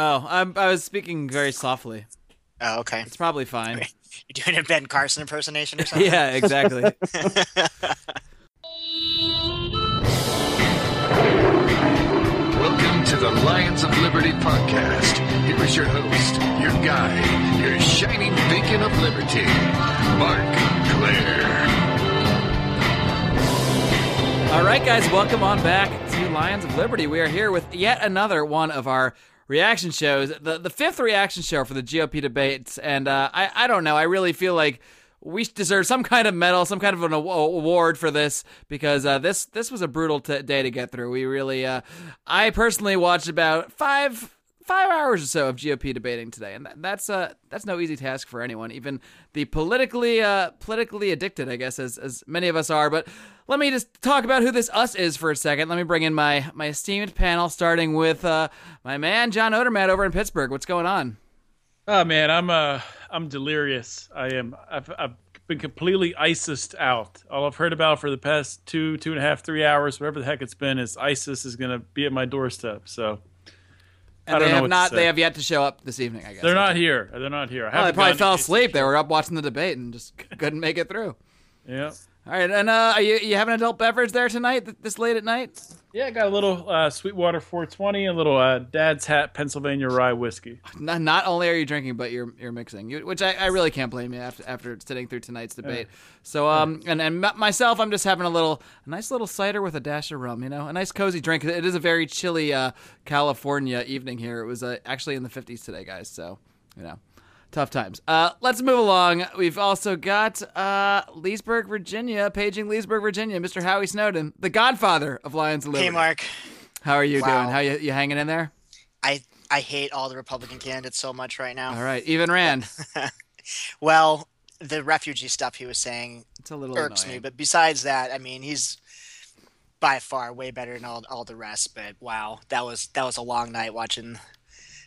Oh, I'm, I was speaking very softly. Oh, okay. It's probably fine. You're doing a Ben Carson impersonation or something? yeah, exactly. Welcome to the Lions of Liberty podcast. Here is your host, your guide, your shining beacon of liberty, Marc Clair. All right, guys, welcome on back to Lions of Liberty. We are here with yet another one of our reaction shows, the the fifth reaction show for the GOP debates, and uh, I I don't know. I really feel like we deserve some kind of medal, some kind of an award for this because uh, this this was a brutal t- day to get through. We really, uh, I personally watched about five five hours or so of GOP debating today, and that's uh that's no easy task for anyone, even the politically uh politically addicted, I guess, as as many of us are. But let me just talk about who this us is for a second. Let me bring in my my esteemed panel, starting with uh my man John Odermatt over in Pittsburgh. What's going on? Oh man, I'm uh I'm delirious. I am. I've, I've been completely ISIS out. All I've heard about for the past two, two and a half, three hours, whatever the heck it's been, is ISIS is going to be at my doorstep. So. And I don't they know have not. They have yet to show up this evening. I guess They're not here. They're not here. I Oh, they probably fell asleep. They were up watching the debate and just couldn't make it through. Yeah. All right, and uh, are you you have an adult beverage there tonight? th- This late at night? Yeah, I got a little uh, Sweetwater 420, a little uh, Dad's Hat Pennsylvania Rye whiskey. Not, not only are you drinking, but you're you're mixing, you, which I, I really can't blame you after after sitting through tonight's debate. So um, and and m- myself, I'm just having a little a nice little cider with a dash of rum. You know, a nice cozy drink. It is a very chilly uh, California evening here. It was uh, actually in the 50s today, guys. So you know. Tough times. Uh, let's move along. We've also got uh, Leesburg, Virginia, paging Leesburg, Virginia, Mr. Howie Snowden, the godfather of Lions of Liberty. Hey, Marc. How are you Wow. doing? How you, you hanging in there? I I hate all the Republican candidates so much right now. All right. Even Rand. Well, the refugee stuff he was saying It's a little irks annoying. me, but besides that, I mean, he's by far way better than all, all the rest. But wow, that was that was a long night watching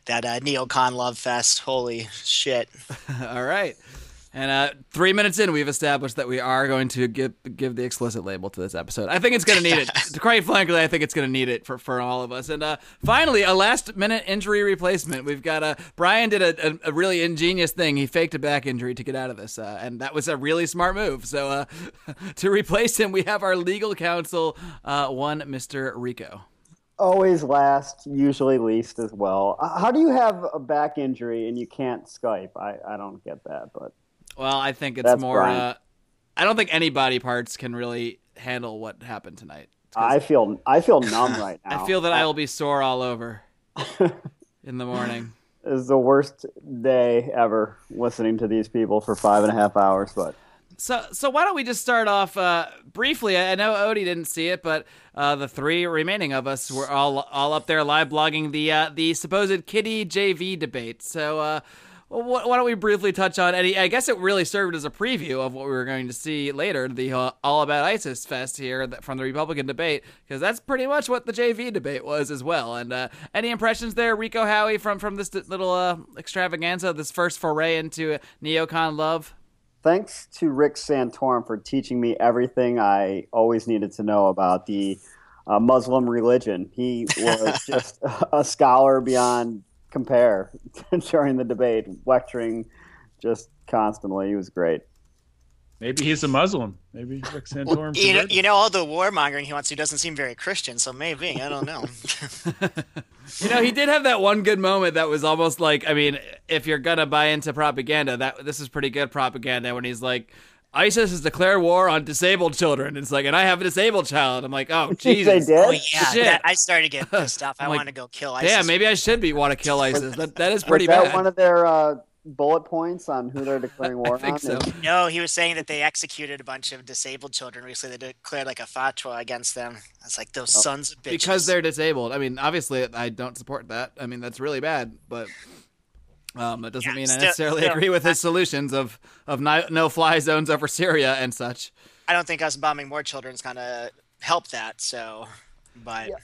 that uh, neocon love fest. Holy shit! All right. And uh, three minutes in, we've established that we are going to give give the explicit label to this episode. I think it's going to need it. Quite frankly, I think it's going to need it for, for all of us. And uh, finally, a last minute injury replacement. We've got uh, Brian did a, a, really ingenious thing. He faked a back injury to get out of this, uh, and that was a really smart move. So uh, to replace him, we have our legal counsel, uh, one Mister Rico. Always last, usually least as well. Uh, How do you have a back injury and you can't Skype? I, I don't get that, but Well, I think it's more. Uh, I don't think any body parts can really handle what happened tonight. I feel I feel numb right now. I feel that I will be sore all over in the morning. Is the worst day ever listening to these people for five and a half hours. But So, so why don't we just start off uh, briefly? I know Odie didn't see it, but uh, the three remaining of us were all all up there live blogging the uh, the supposed Kitty JV debate. So, uh, wh- why don't we briefly touch on Eddie? I guess it really served as a preview of what we were going to see later, the uh, All About ISIS fest here from the Republican debate, because that's pretty much what the JV debate was as well. And uh, any impressions there, Rico Howie, from from this little extravaganza, this first foray into neocon love? Thanks to Rick Santorum for teaching me everything I always needed to know about the uh, Muslim religion. He was just a scholar beyond compare during the debate, lecturing just constantly. He was great. Maybe he's a Muslim. Maybe Rick Santorum. You know, you know all the warmongering he wants to doesn't seem very Christian, so maybe I don't know. You know, he did have that one good moment that was almost like, I mean, if you're gonna buy into propaganda, that this is pretty good propaganda when he's like, ISIS has declared war on disabled children. It's like, and I have a disabled child. I'm like, oh Jesus, did? oh yeah, Shit. that, I started to get pissed off. I I'm like, want to go kill ISIS. damn, maybe I should be want to kill ISIS. That that is pretty was that bad. one of their uh, bullet points on who they're declaring war I think on? so. No, he was saying that they executed a bunch of disabled children recently. They declared like a fatwa against them. It's like, those sons of bitches. Oh. because they're disabled. I mean, obviously, I don't support that. I mean, that's really bad, but. Um, that doesn't Yeah, mean I necessarily still, agree with I- his solutions of of no, no fly zones over Syria and such. I don't think us bombing more children is gonna help that. So, but Yeah.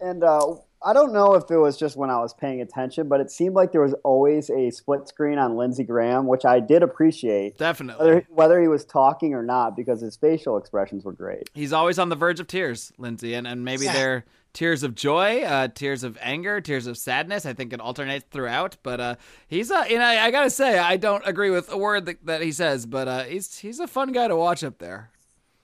And uh, I don't know if it was just when I was paying attention, but it seemed like there was always a split screen on Lindsey Graham, which I did appreciate. Definitely. Whether, whether he was talking or not, because his facial expressions were great. He's always on the verge of tears, Lindsey, and, and maybe Yeah. they're tears of joy, uh, tears of anger, tears of sadness. I think it alternates throughout. But uh, he's a, you know, I, I gotta say, I don't agree with a word that, that he says, but uh, he's he's a fun guy to watch up there.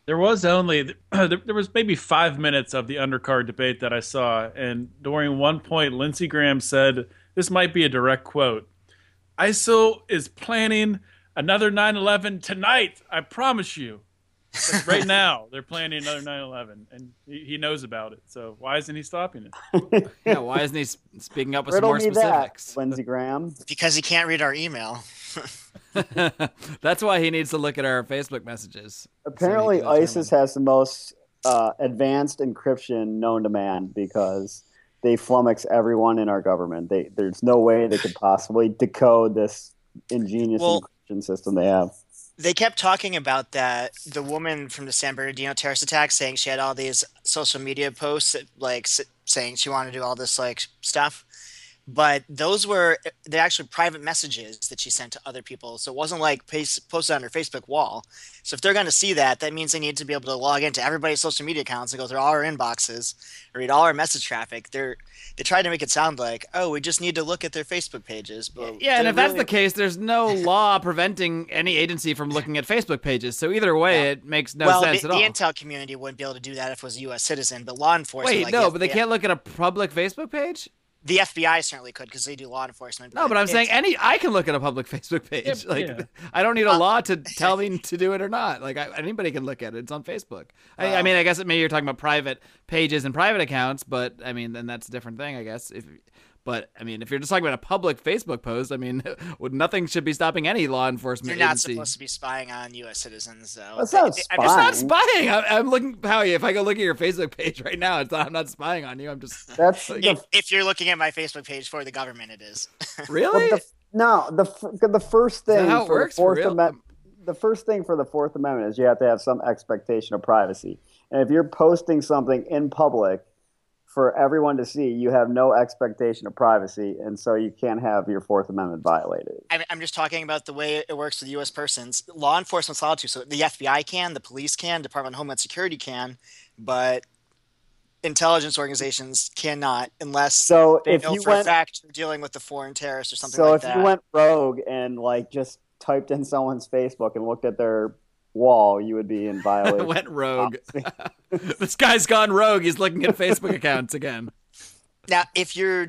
There was only there was maybe five minutes of the undercard debate that I saw, and during one point, Lindsey Graham said, "This might be a direct quote. ISIL is planning another 9/11 tonight. I promise you. Like, right now, they're planning another 9/11, and he, he knows about it. So why isn't he stopping it? Yeah, why isn't he speaking up with some more me that, specifics? Lindsey Graham. because he can't read our email. That's why he needs to look at our Facebook messages. Apparently, So ISIS has the most uh, advanced encryption known to man because they flummox everyone in our government. They, there's no way they could possibly decode this ingenious Well- encryption system they have. They kept talking about that the woman from the San Bernardino terrorist attack saying she had all these social media posts like s- saying she wanted to do all this like stuff. But those were they're actually private messages that she sent to other people. So it wasn't like paste, posted on her Facebook wall. So if they're going to see that, that means they need to be able to log into everybody's social media accounts and go through all our inboxes, read all our message traffic. They're they tried to make it sound like, oh, we just need to look at their Facebook pages. But Yeah, and if that's the case, there's no law preventing any agency from looking at Facebook pages. So either way, Yeah. it makes no well, sense the, at all. the intel community wouldn't be able to do that if it was a U.S. citizen, but law enforcement. Wait, like no, but they FBI can't look at a public Facebook page. The FBI certainly could because they do law enforcement. No, but I'm saying any. I can look at a public Facebook page. Yeah, like, yeah. I don't need a Uh, law to tell me to do it or not. Like, I, anybody can look at it. It's on Facebook. I, I mean, I guess it, maybe you're talking about private pages and private accounts, but I mean, then that's a different thing, I guess. If, but I mean, if you're just talking about a public Facebook post, I mean, nothing should be stopping any law enforcement you're not agency. supposed to be spying on U.S. citizens, though. That's not they- spying. It's not spying. I'm, I'm looking, Howie. If I go look at your Facebook page right now, it's not, I'm not spying on you. I'm just That's If, if you're looking at my Facebook page for the government, it is. really. the, no. The the first thing how it for works the Fourth real? Amendment. The first thing for the Fourth Amendment is you have to have some expectation of privacy. And if you're posting something in public for everyone to see, you have no expectation of privacy, and so you can't have your Fourth Amendment violated. I'm, I'm just talking about the way it works with U.S. persons. Law enforcement's allowed to, so the FBI can, the police can, Department of Homeland Security can, but intelligence organizations cannot unless So if you for a went, fact they're dealing with the foreign terrorist or something so like if that. you went rogue and like just typed in someone's Facebook and looked at their wall, you would be in violation. went rogue. this guy's gone rogue. He's looking at Facebook accounts again. Now, if you're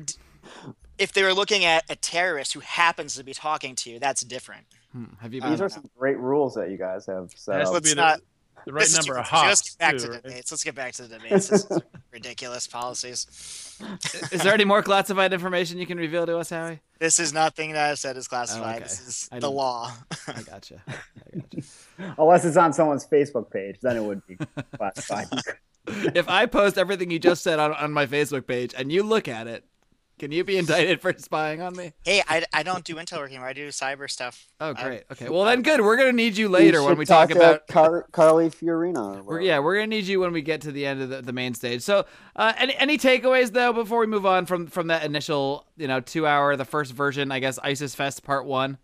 if they were looking at a terrorist who happens to be talking to you, that's different. Hmm, Have you been? These don't are some great rules that you guys have set Has up. Let's be the, not- the right This is number too of confusing. Let's get back too, to right? debates. Let's get back to the debates. This is ridiculous policies. Is there any more classified information you can reveal to us, Howie? This is nothing that I've said is classified. okay. This is I the didn't- law. I gotcha. I gotcha. Unless it's on someone's Facebook page, then it would be classified. if I post everything you just said on, on my Facebook page and you look at it, can you be indicted for spying on me? hey, I, I don't do intel working. I do cyber stuff. Oh, I- great. Okay. Well, then good. We're gonna need you later You when we talk to about. Car- Carly Fiorina. We're, yeah, we're gonna need you when we get to the end of the, the main stage. So, uh, any any takeaways though before we move on from from that initial, you know, two hour, the first version, I guess, ISIS Fest Part One.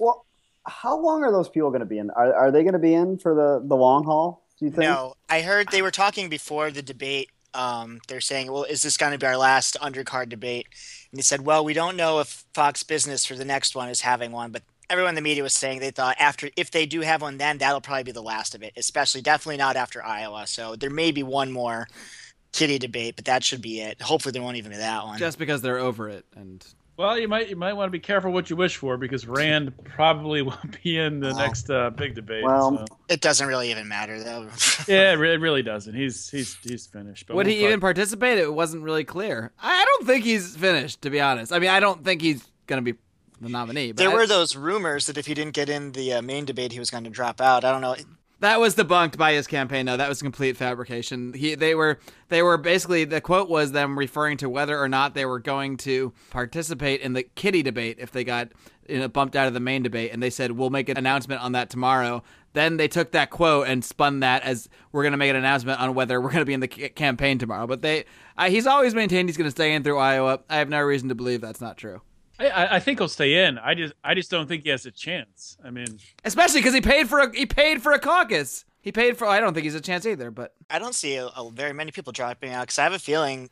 Well, how long are those people going to be in? Are, are they going to be in for the, the long haul? Do you think? No, I heard they were talking before the debate. Um, they're saying, well, is this going to be our last undercard debate? And they said, well, we don't know if Fox Business for the next one is having one, but everyone in the media was saying they thought after, if they do have one, then that'll probably be the last of it, especially definitely not after Iowa. So there may be one more kitty debate, but that should be it. Hopefully there won't even be that one. Just because they're over it, and Well, you might you might want to be careful what you wish for because Rand probably won't be in the Wow. next uh, big debate. Well- so. it doesn't really even matter though. Yeah, it re- it really doesn't. He's he's he's finished. But would we'll he even participate? It wasn't really clear. I I don't think he's finished, to be honest. I mean, I don't think he's gonna be the nominee. But there I- were those rumors that if he didn't get in the uh, main debate, he was going to drop out. I don't know. That was debunked by his campaign. No, that was complete fabrication. He, they were, they were basically the quote was them referring to whether or not they were going to participate in the kitty debate if they got you know, bumped out of the main debate, and they said we'll make an announcement on that tomorrow. Then they took that quote and spun that as we're going to make an announcement on whether we're going to be in the c- campaign tomorrow. But they, I, he's always maintained he's going to stay in through Iowa. I have no reason to believe that's not true. I- I, I think he'll stay in. I just I just don't think he has a chance. I mean, Especially because he paid for a he paid for a caucus. He paid for. I don't think he's a chance either. But I don't see a, a very many people dropping out because I have a feeling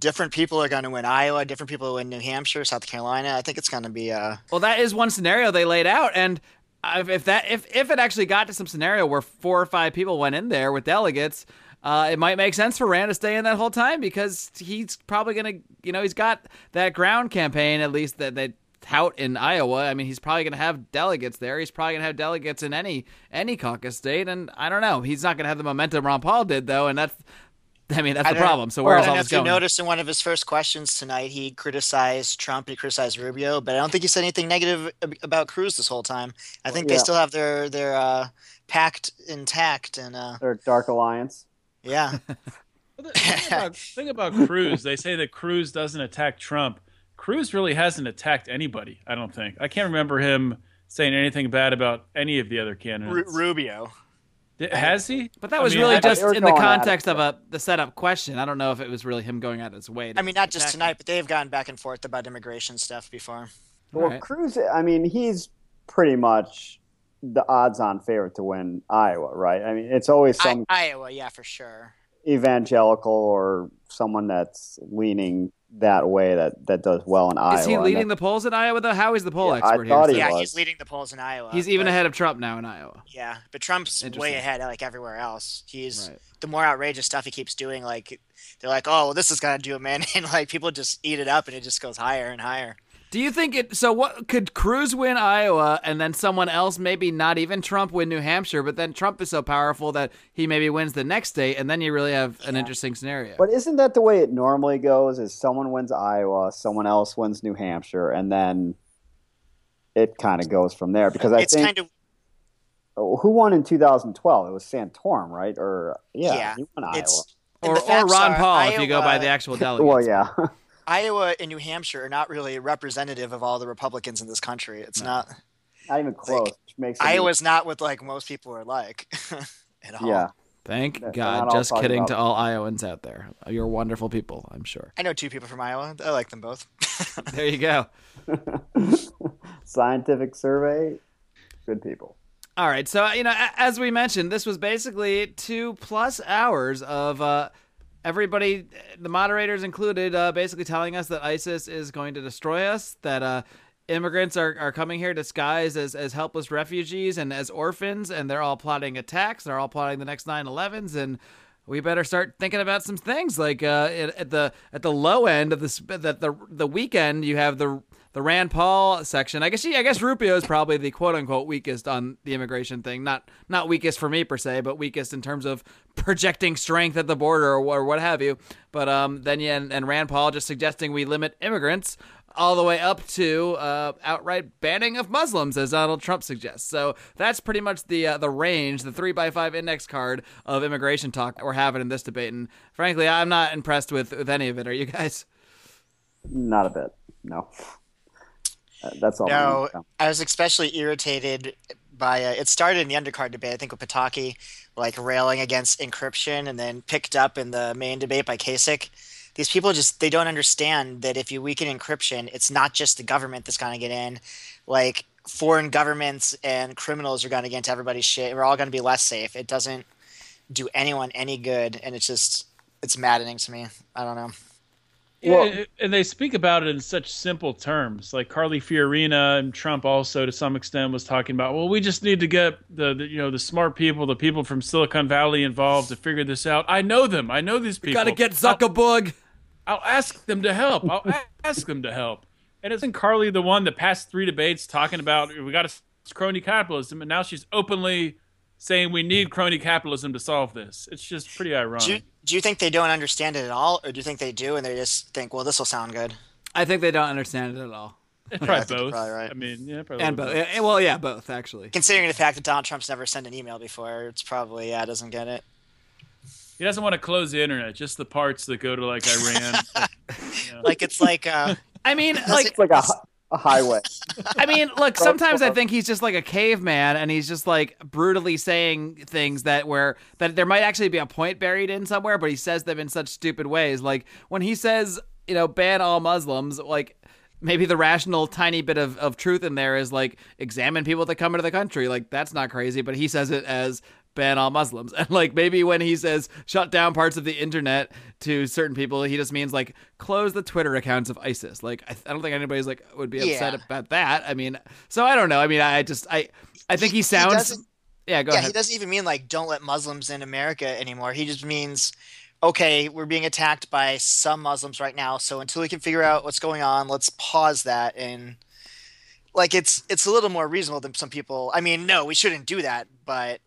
different people are going to win Iowa, different people win New Hampshire, South Carolina. I think it's going to be uh, well, that is one scenario they laid out, and if if that if if it actually got to some scenario where four or five people went in there with delegates. Uh, it might make sense for Rand to stay in that whole time because he's probably gonna, you know, he's got that ground campaign at least that they tout in Iowa. I mean, he's probably gonna have delegates there. He's probably gonna have delegates in any any caucus state, and I don't know. He's not gonna have the momentum Ron Paul did though, and that's, I mean, that's I the problem. So I where's don't all know this if you going? noticed in one of his first questions tonight, he criticized Trump, he criticized Rubio, but I don't think he said anything negative about Cruz this whole time. I think yeah. they still have their their uh, pact intact, and uh, Their dark alliance. Yeah, the thing about, thing about Cruz, they say that Cruz doesn't attack Trump. Cruz really hasn't attacked anybody. I don't think. I can't remember him saying anything bad about any of the other Ru- candidates. Rubio. Has he? But that I was mean, really I- just in the going at it, context of a the setup question. I don't know if it was really him going out of his way. To I mean, not just attack him. tonight, but they've gone back and forth about immigration stuff before. Well, Right. Cruz, I mean, he's pretty much the odds-on favorite to win Iowa, right? I mean, it's always I, some Iowa, yeah, for sure. evangelical or someone that's leaning that way that that does well in Iowa. Is he leading that- the polls in Iowa though? How is the poll Yeah, I expert thought here? he Yeah, was. he's leading the polls in Iowa. He's even ahead of Trump now in Iowa. Yeah, but Trump's way ahead, like everywhere else. He's Right. the more outrageous stuff he keeps doing. Like they're like, "Oh, well, this is gonna do it, man," and like people just eat it up, and it just goes higher and higher. Do you think it? So what could Cruz win Iowa, and then someone else, maybe not even Trump, win New Hampshire? But then Trump is so powerful that he maybe wins the next state, and then you really have an interesting scenario. But isn't that the way it normally goes? Is someone wins Iowa, someone else wins New Hampshire, and then it kind of goes from there. Because I it's think kind of oh, who won in 2012? It was Santorum, right? Or yeah, Yeah, he won Iowa. it's or, or Ron are Paul, if you go by the actual delegates. Well, yeah, Iowa and New Hampshire are not really representative of all the Republicans in this country. It's not. not even close. which makes it Iowa's not what like most people are like at all. Yeah, Thank They're God. Just kidding about- to all Iowans out there. You're wonderful people, I'm sure. I know two people from Iowa. I like them both. There you go. scientific survey, good people. All right, so you know, as we mentioned, this was basically two plus hours of uh, everybody, the moderators included, uh, basically telling us that ISIS is going to destroy us. That uh, immigrants are, are coming here disguised as, as helpless refugees and as orphans, and they're all plotting attacks. They're all plotting the next 9/11s, and we better start thinking about some things. Like uh, at, the at the low end of this, that the the weekend, you have the the Rand Paul section. I guess she, I guess Rubio is probably the quote unquote weakest on the immigration thing. Not not weakest for me per se, but weakest in terms of projecting strength at the border or, or what have you. But um, then yeah, and, and Rand Paul just suggesting we limit immigrants all the way up to uh, outright banning of Muslims, as Donald Trump suggests. So that's pretty much the uh, the range, the three by five index card of immigration talk we're having in this debate. And frankly, I'm not impressed with with any of it. Are you guys? Not a bit. No. Uh, That's all. I No, know. I was especially irritated by uh, it started in the undercard debate. I think with Pataki like railing against encryption, and then picked up in the main debate by Kasich. These people just they don't understand that if you weaken encryption, it's not just the government that's going to get in. Like foreign governments and criminals are going to get into everybody's shit. We're all going to be less safe. It doesn't do anyone any good, and it's just it's maddening to me. I don't know. Yeah, Well- and they speak about it in such simple terms. Like Carly Fiorina and Trump also, to some extent, was talking about. Well, we just need to get the, the you know the smart people, the people from Silicon Valley involved to figure this out. I know them. I know these people. Got to get I'll- Zuckerberg. I'll ask them to help. I'll ask them to help. And isn't Carly the one that passed three debates talking about we got to crony capitalism, and now she's openly saying we need crony capitalism to solve this? It's just pretty ironic. Do you, do you think they don't understand it at all, or do you think they do and they just think, well, this will sound good? I think they don't understand it at all. probably I both. probably right. I mean, yeah, probably And both. Yeah, Well, yeah, both actually. Considering the fact that Donald Trump's never sent an email before, it's probably yeah doesn't get it. He doesn't want to close the internet, just the parts that go to like Iran. Like it's like uh, I mean, like It's like a, a highway. I mean, look, sometimes I think he's just like a caveman and he's just like brutally saying things that where that there might actually be a point buried in somewhere, but he says them in such stupid ways. Like when he says, you know, ban all Muslims, like maybe the rational tiny bit of, of truth in there is like examine people that come into the country. Like that's not crazy, but he says it as ban all Muslims. And like maybe when he says shut down parts of the internet to certain people, he just means like close the Twitter accounts of ISIS. Like I, I don't think anybody's like would be upset Yeah. about that. I mean, so I don't know. I mean, I just I I think he, He- he sounds. doesn't- yeah, go yeah, ahead. he doesn't even mean like don't let Muslims in America anymore. He just means okay, we're being attacked by some Muslims right now, so until we can figure out what's going on, let's pause that and like it's it's a little more reasonable than some people. I mean, no, we shouldn't do that, but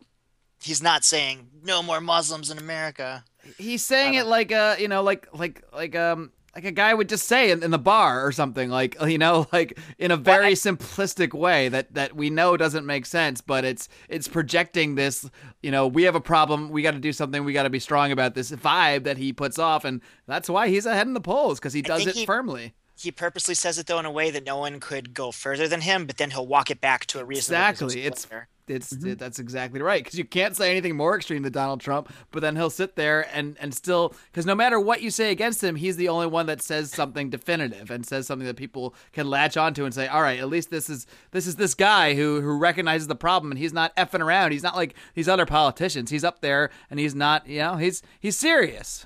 he's not saying no more Muslims in America. He's saying it like a you know like like like um like a guy would just say in, in the bar or something like you know like in a very simplistic way that that we know doesn't make sense but it's it's projecting this you know we have a problem we got to do something we got to be strong about this vibe that he puts off and that's why he's ahead in the polls because he does it he- firmly He purposely says it though in a way that no one could go further than him, but then he'll walk it back to a reasonable Exactly. It's later. It's Mm-hmm. it, that's exactly right because you can't say anything more extreme than Donald Trump, but then he'll sit there and and still because no matter what you say against him, he's the only one that says something definitive and says something that people can latch onto and say, all right, at least this is this is this guy who who recognizes the problem and he's not effing around. He's not like these other politicians. He's up there and he's not you know he's he's serious.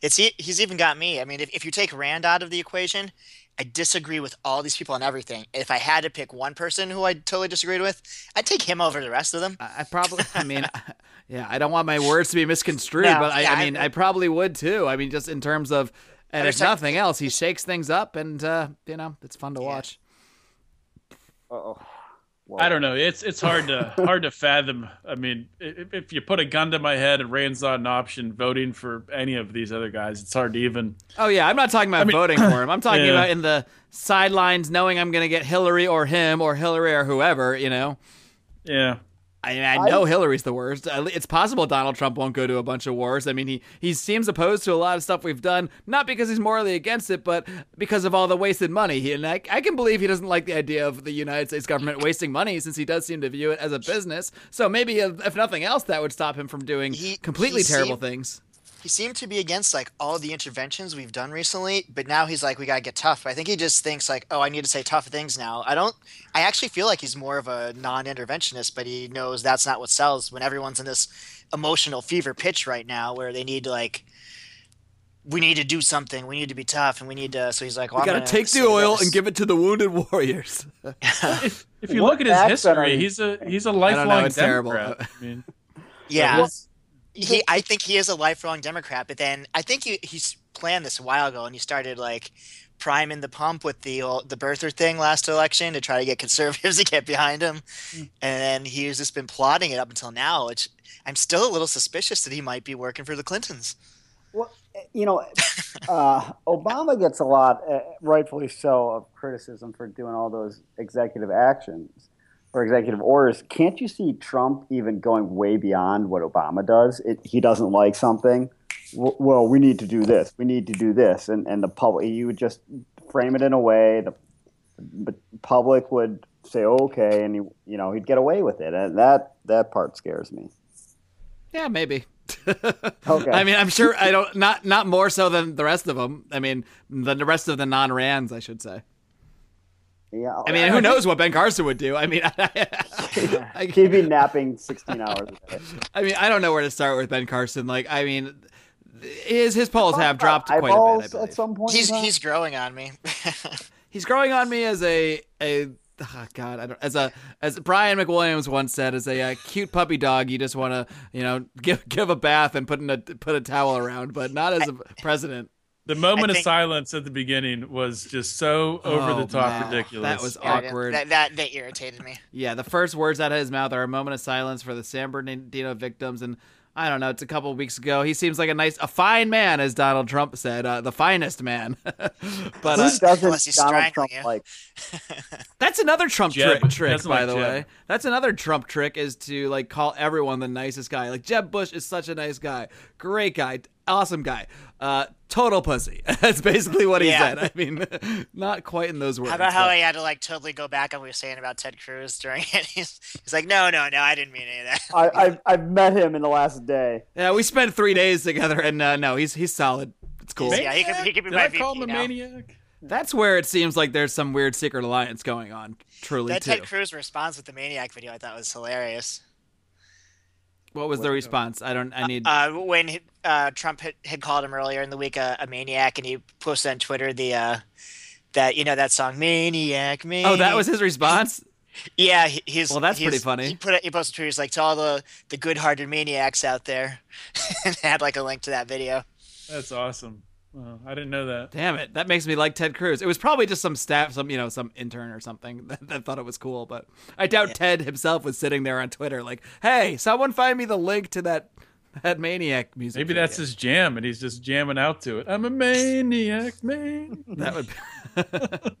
It's e- he's even got me. I mean, if, if you take Rand out of the equation, I disagree with all these people on everything. If I had to pick one person who I totally disagreed with, I'd take him over the rest of them. I, I probably, I mean, yeah, I don't want my words to be misconstrued, No, but I, yeah, I I- mean, I probably would too. I mean, just in terms of, and if There's nothing else, he shakes things up, and uh, you know, it's fun to watch. Uh-oh. Whoa. I don't know. It's it's hard to hard to fathom. I mean, if, if you put a gun to my head and Rand's not an option, voting for any of these other guys, it's hard to even. Oh yeah, I'm not talking about mean- voting for him. I'm talking Yeah. about in the sidelines, knowing I'm going to get Hillary or him or Hillary or whoever. You know, Yeah, I mean, I know Hillary's the worst. It's possible Donald Trump won't go to a bunch of wars. I mean, he he seems opposed to a lot of stuff we've done, not because he's morally against it, but because of all the wasted money. He, and I, I can believe he doesn't like the idea of the United States government wasting money, since he does seem to view it as a business. So maybe, if if nothing else, that would stop him from doing He- completely he terrible seemed- things. He seemed to be against like all the interventions we've done recently, but now he's like, we gotta get tough. But I think he just thinks like, oh, I need to say tough things now. I don't. I actually feel like he's more of a non-interventionist, but he knows that's not what sells when everyone's in this emotional fever pitch right now, where they need to like. We need to do something. We need to be tough, and we need to. So he's like, well, We I'm got to gonna take the oil this. and give it to the wounded warriors. if, if you What look at his history, he's a he's a don't lifelong know, it's Democrat. terrible. I mean, Yeah, he's- he I think he is a lifelong Democrat, but then I think he he's planned this a while ago, and he started like priming the pump with the old, the birther thing last election to try to get conservatives to get behind him, and then he's just been plotting it up until now. Which I'm still a little suspicious that he might be working for the Clintons. Well, you know, uh, Obama gets a lot, uh, rightfully so, of criticism for doing all those executive actions or executive orders. Can't you see Trump even going way beyond what Obama does? It, he doesn't like something. w- Well, we need to do this. We need to do this, and and the public, you would just frame it in a way the, the public would say okay, and he, you know, he'd get away with it, and that that part scares me. Yeah, maybe. Okay. I mean, I'm sure I don't not not more so than the rest of them. I mean, than the rest of the non-Rands, I should say. Yeah, I mean, who knows what Ben Carson would do? I mean, I, he'd be napping sixteen hours. I mean, I don't know where to start with Ben Carson. Like, I mean, his his polls have dropped quite a bit. I believe at some point. He's he's growing on me. he's growing on me as a a oh God, I don't, as a as Brian McWilliams once said, as a, uh cute puppy dog, you just want to you know give give a bath and put in a put a towel around, but not as a president. The moment I of silence at the beginning was just so over Oh, the top man. ridiculous. That was Yeah, awkward. That, that that irritated me. Yeah, the first words out of his mouth are a moment of silence for the San Bernardino victims, and I don't know. It's a couple of weeks ago. He seems like a nice, a fine man, as Donald Trump said, uh, the finest man. but Who uh, Unless doesn't he's Donald Trump you. like? that's another Trump Jeb. trick. Trick, by like the Jeb. way. That's another Trump trick is to like call everyone the nicest guy. Like Jeb Bush is such a nice guy, great guy. awesome guy. Uh, total pussy. That's basically what he Yeah. said. I mean, not quite in those words. How about how he had to like totally go back on what he was saying about Ted Cruz during it? He's, he's like, no, no, no, I didn't mean any of that. I, I've, I've met him in the last day. yeah, we spent three days together, and uh, no, he's he's solid. It's cool. Yeah, he could- he could be Did my I call him a now. maniac? That's where it seems like there's some weird secret alliance going on. Truly, that too. Ted Cruz response with the Maniac video I thought was hilarious. What was the response? I don't. I need. Uh, when uh, Trump had, had called him earlier in the week a, a maniac, and he posted on Twitter the uh, that you know that song "Maniac, Maniac." oh, that was his response. yeah. He, he's Well, that's he's- pretty funny. He put it, he posted Twitter. He's like to all the the good-hearted maniacs out there, and had like a link to that video. That's awesome. Wow, I didn't know that. Damn it, that makes me like Ted Cruz. It was probably just some staff, some you know, some intern or something that, that thought it was cool. But I doubt Ted himself was sitting there on Twitter like, "Hey, someone find me the link to that that maniac music." Maybe that's his jam, and he's just jamming out to it. I'm a maniac, man. that would.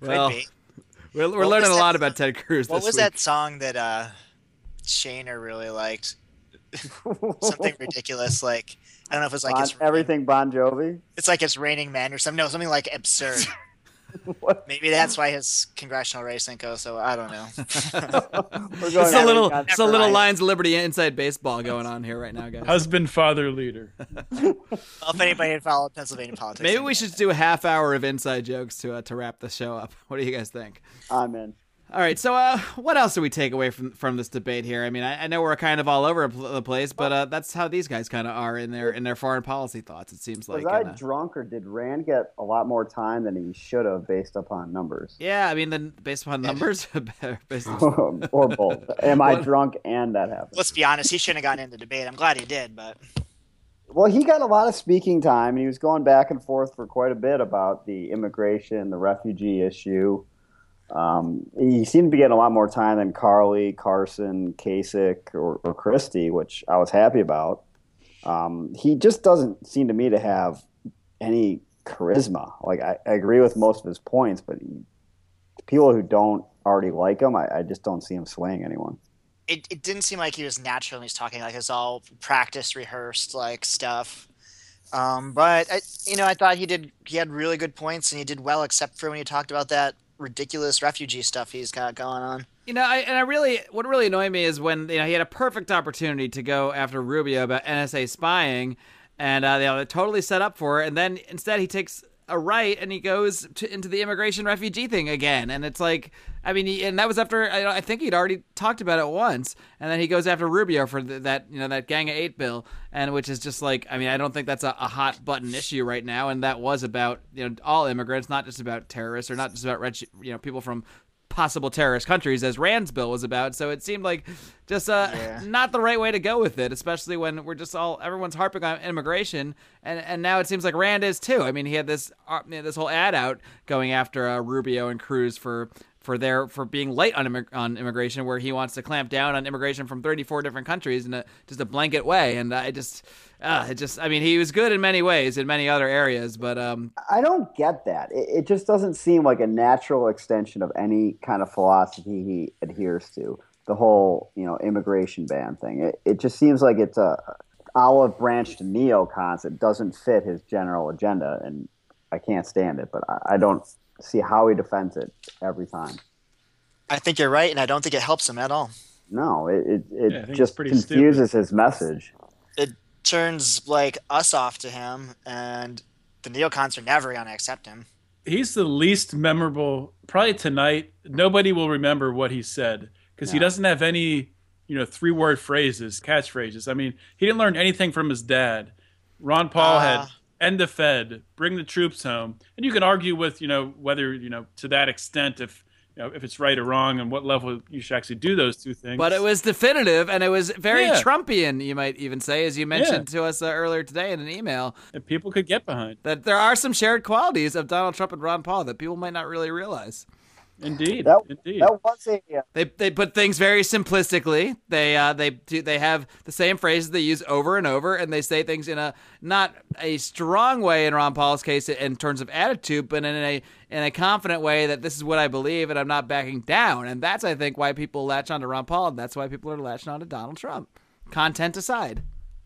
Could well, be. we're, we're learning a that- lot about Ted Cruz. What this was week. that song that uh, Shayna really liked? Something ridiculous, like I don't know if it's like Bon, it's everything Bon Jovi. it's like it's raining men or something. No, something like absurd. What? Maybe that's why his congressional race didn't go. So I don't know. We're It's a little, it's a little mind. Lions of Liberty inside baseball going on here right now, guys. Husband, father, leader. well, if anybody had followed Pennsylvania politics, Maybe we know. should do a half hour of inside jokes to uh, to wrap the show up. What do you guys think? I'm in. All right, so uh, what else do we take away from from this debate here? I mean, I, I know we're kind of all over the place, but uh, that's how these guys kind of are in their in their foreign policy thoughts. It seems like. Was I and, uh, drunk or did Rand get a lot more time than he should have based upon numbers? yeah, I mean, then based upon numbers, based on, or both. Am I drunk and that happened? Let's be honest. He shouldn't have gotten into debate. I'm glad he did, but Well, he got a lot of speaking time, and he was going back and forth for quite a bit about the immigration, the refugee issue. Um, he seemed to be getting a lot more time than Carly, Carson, Kasich, or, or Christie, which I was happy about. Um, he just doesn't seem to me to have any charisma. Like I, I agree with most of his points, but he, people who don't already like him, I, I just don't see him swaying anyone. it, it didn't seem like he was natural when he was talking. Like it's all practice, rehearsed, like stuff. Um, but I, you know, I thought he did. He had really good points, and he did well, except for when he talked about that ridiculous refugee stuff he's got going on. You know, I, and I really, what really annoyed me is when you know he had a perfect opportunity to go after Rubio about NSA spying, and uh, they were totally set up for it, and then instead he takes a right and he goes to, into the immigration refugee thing again, and it's like, I mean, he, and that was after I, I think he'd already talked about it once, and then he goes after Rubio for the, that you know that Gang of Eight bill, and which is just like, I mean, I don't think that's a, a hot button issue right now, and that was about you know all immigrants, not just about terrorists or not just about you know people from possible terrorist countries as Rand's bill was about. So it seemed like just uh, Yeah. not the right way to go with it, especially when we're just all everyone's harping on immigration, and and now it seems like Rand is too. I mean, he had this uh, this whole ad out going after uh, Rubio and Cruz for. For their for being late on immig- on immigration, where he wants to clamp down on immigration from 34 different countries in a just a blanket way, and I just, uh, it just, I mean, he was good in many ways in many other areas, but um, I don't get that. It, it just doesn't seem like a natural extension of any kind of philosophy he adheres to. The whole, you know, immigration ban thing. It, it just seems like it's a olive branch to neocons. It doesn't fit his general agenda, and I can't stand it. But I, I don't see how he defends it every time. I think you're right, and I don't think it helps him at all. No, it it, it Yeah, I think it's just pretty confuses his message. It turns like us off to him, and the neocons are never gonna accept him. He's the least memorable. Probably tonight, nobody will remember what he said because he doesn't have any, you know, three-word phrases, catchphrases. I mean, he didn't learn anything from his dad. Ron Paul had Ah. End the Fed, bring the troops home, and you can argue with, you know, whether you know to that extent if you know if it's right or wrong and what level you should actually do those two things. But it was definitive, and it was very Yeah. Trumpian, you might even say, as you mentioned to us uh, earlier today in an email, that people could get behind. that there are some shared qualities of Donald Trump and Ron Paul that people might not really realize. Indeed, That, indeed. that was a uh, They they put things very simplistically. They uh they do they have the same phrases they use over and over, and they say things in a not a strong way in Ron Paul's case in terms of attitude, but in a in a confident way that this is what I believe and I'm not backing down. And that's I think why people latch onto Ron Paul, and that's why people are latching onto Donald Trump. Content aside.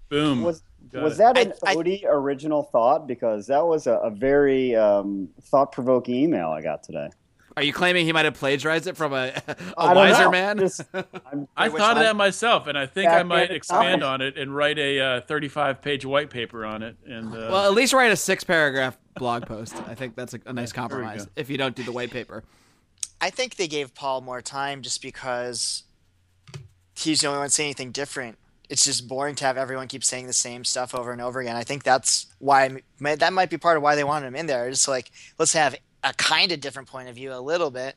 Boom. was Got was it. that an I- I- Odie original thought? Because that was a, a very um, thought-provoking email I got today. Are you claiming he might have plagiarized it from a, don't wiser know. man? Just- I'm- I Which thought of that myself, and I think I might expand on it and write a uh, 35-page white paper on it. And uh, well, at least write a six-paragraph blog post. I think that's a, a nice compromise. If you don't do the white paper, I think they gave Paul more time just because he's the only one saying anything different. It's just boring to have everyone keep saying the same stuff over and over again. I think that's why that might be part of why they wanted him in there. It's like let's have a kind of different point of view a little bit.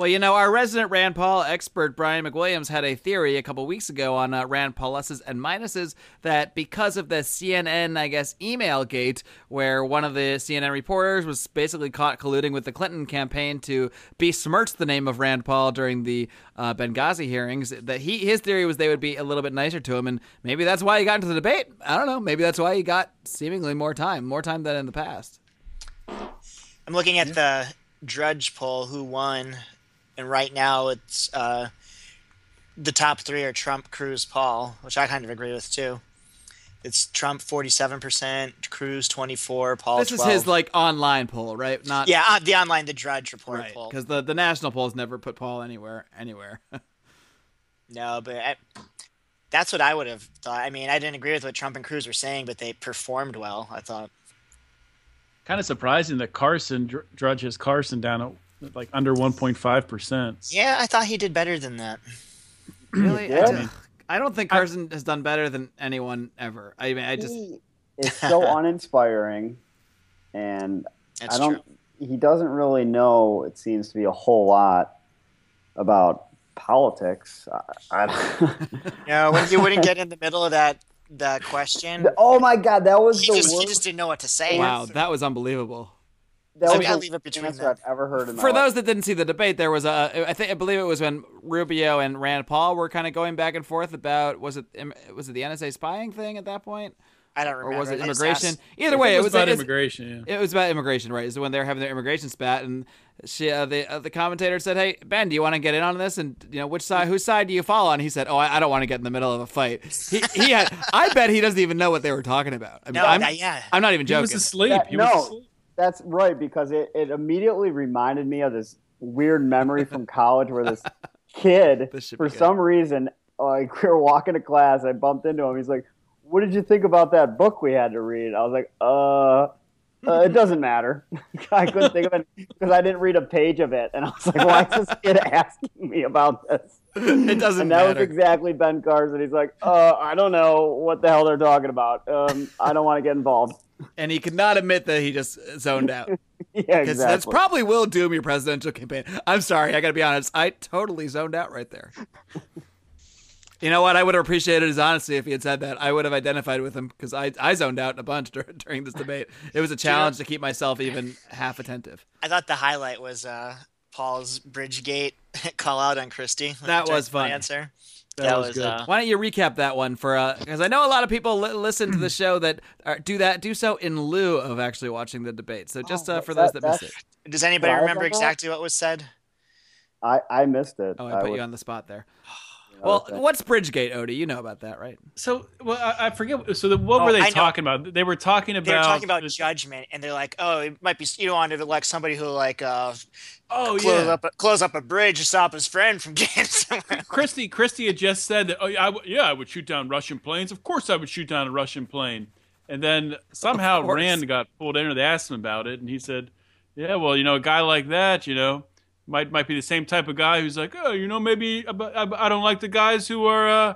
Well, you know, our resident Rand Paul expert, Brian McWilliams, had a theory a couple weeks ago on uh, Rand Paul pluses and minuses that because of the CNN, I guess, email gate, where one of the CNN reporters was basically caught colluding with the Clinton campaign to besmirch the name of Rand Paul during the uh, Benghazi hearings, that he his theory was they would be a little bit nicer to him, and maybe that's why he got into the debate. I don't know. Maybe that's why he got seemingly more time, more time than in the past. I'm looking at the Drudge poll, who won, and right now it's uh, the top three are Trump, Cruz, Paul, which I kind of agree with too. It's Trump 47%, Cruz 24, Paul This is his like online poll, right? Not yeah, uh, the online the Drudge report right poll. because the the national polls never put Paul anywhere anywhere. No, but I, that's what I would have thought. I mean, I didn't agree with what Trump and Cruz were saying, but they performed well. I thought. Kind of surprising that Carson Dr- Drudge has Carson down at like under 1.5 percent. Yeah, I thought he did better than that. really, Yeah. I, just- I don't think Carson has done better than anyone ever. I mean, I just he is so uninspiring, and That's I don't. true. He doesn't really know. It seems to be a whole lot about politics. I, I, No, when you wouldn't get in the middle of that that question, oh my god, that was he the just, he just didn't know what to say. wow, that was unbelievable. that I was mean, I'll the leave it between answer them. I've ever heard in my For life. those that didn't see the debate, there was a I think I believe it was when Rubio and Rand Paul were kind of going back and forth about was it was it the NSA spying thing at that point I don't remember. or was it immigration? asked- Either way, it was about it's- immigration. Yeah. It was about immigration, right? Is when they were having their immigration spat, and she, uh, the uh, the commentator said, "Hey Ben, do you want to get in on this? And you know, which side, whose side do you fall on?" He said, "Oh, I, I don't want to get in the middle of a fight." He, he had, I bet he doesn't even know what they were talking about. I mean, No, I'm, that- yeah. I'm not even joking. He was joking. asleep. That- he no. was asleep. That's right because it, it immediately reminded me of this weird memory from college where this kid, This for good. some reason, like we were walking to class, I bumped into him. He's like, "What did you think about that book we had to read?" I was like, "Uh." Uh, it doesn't matter. I couldn't think of it because I didn't read a page of it, and I was like, "Why is this kid asking me about this?" it doesn't matter. and that matter. was exactly Ben Carson. He's like, "Uh, I don't know what the hell they're talking about. Um, I don't want to get involved." and he could not admit that he just zoned out. yeah, Because exactly. that's probably will doom your presidential campaign. I'm sorry, I got to be honest. I totally zoned out right there. You know what? I would have appreciated his honesty if he had said that. I would have identified with him because I, I zoned out a bunch dur- during this debate. It was a challenge to keep myself even half attentive. I thought the highlight was uh, Paul's Bridgegate call out on Christie. That was Direct fun. Answer. That That, was was, good. uh, Why don't you recap that one for? Uh because I know a lot of people li- listen to the show that are, do that do so in lieu of actually watching the debate. So just Oh, uh, for that- those that miss that's- it. Does anybody remember remember? exactly what was said? I, I missed it. Oh, I put was- you on the spot there. I Well, was- what's Bridgegate, Odie? You know about that, right? So, well, I, I forget. So, the, what Oh, were they I know. talking about? They were talking about. They were talking about this- judgment, and they're like, "Oh, it might be you don't want to elect somebody who like uh, Oh close yeah. up a, close up a bridge to stop his friend from getting somewhere." Christie, Christie had just said that. Oh, yeah, I w- yeah, I would shoot down Russian planes. Of course, I would shoot down a Russian plane. And then somehow. Rand got pulled in, or they asked him about it, and he said, "Yeah, well, you know, a guy like that, you know, might might be the same type of guy who's like, oh, you know, maybe I, I, I don't like the guys who are, uh,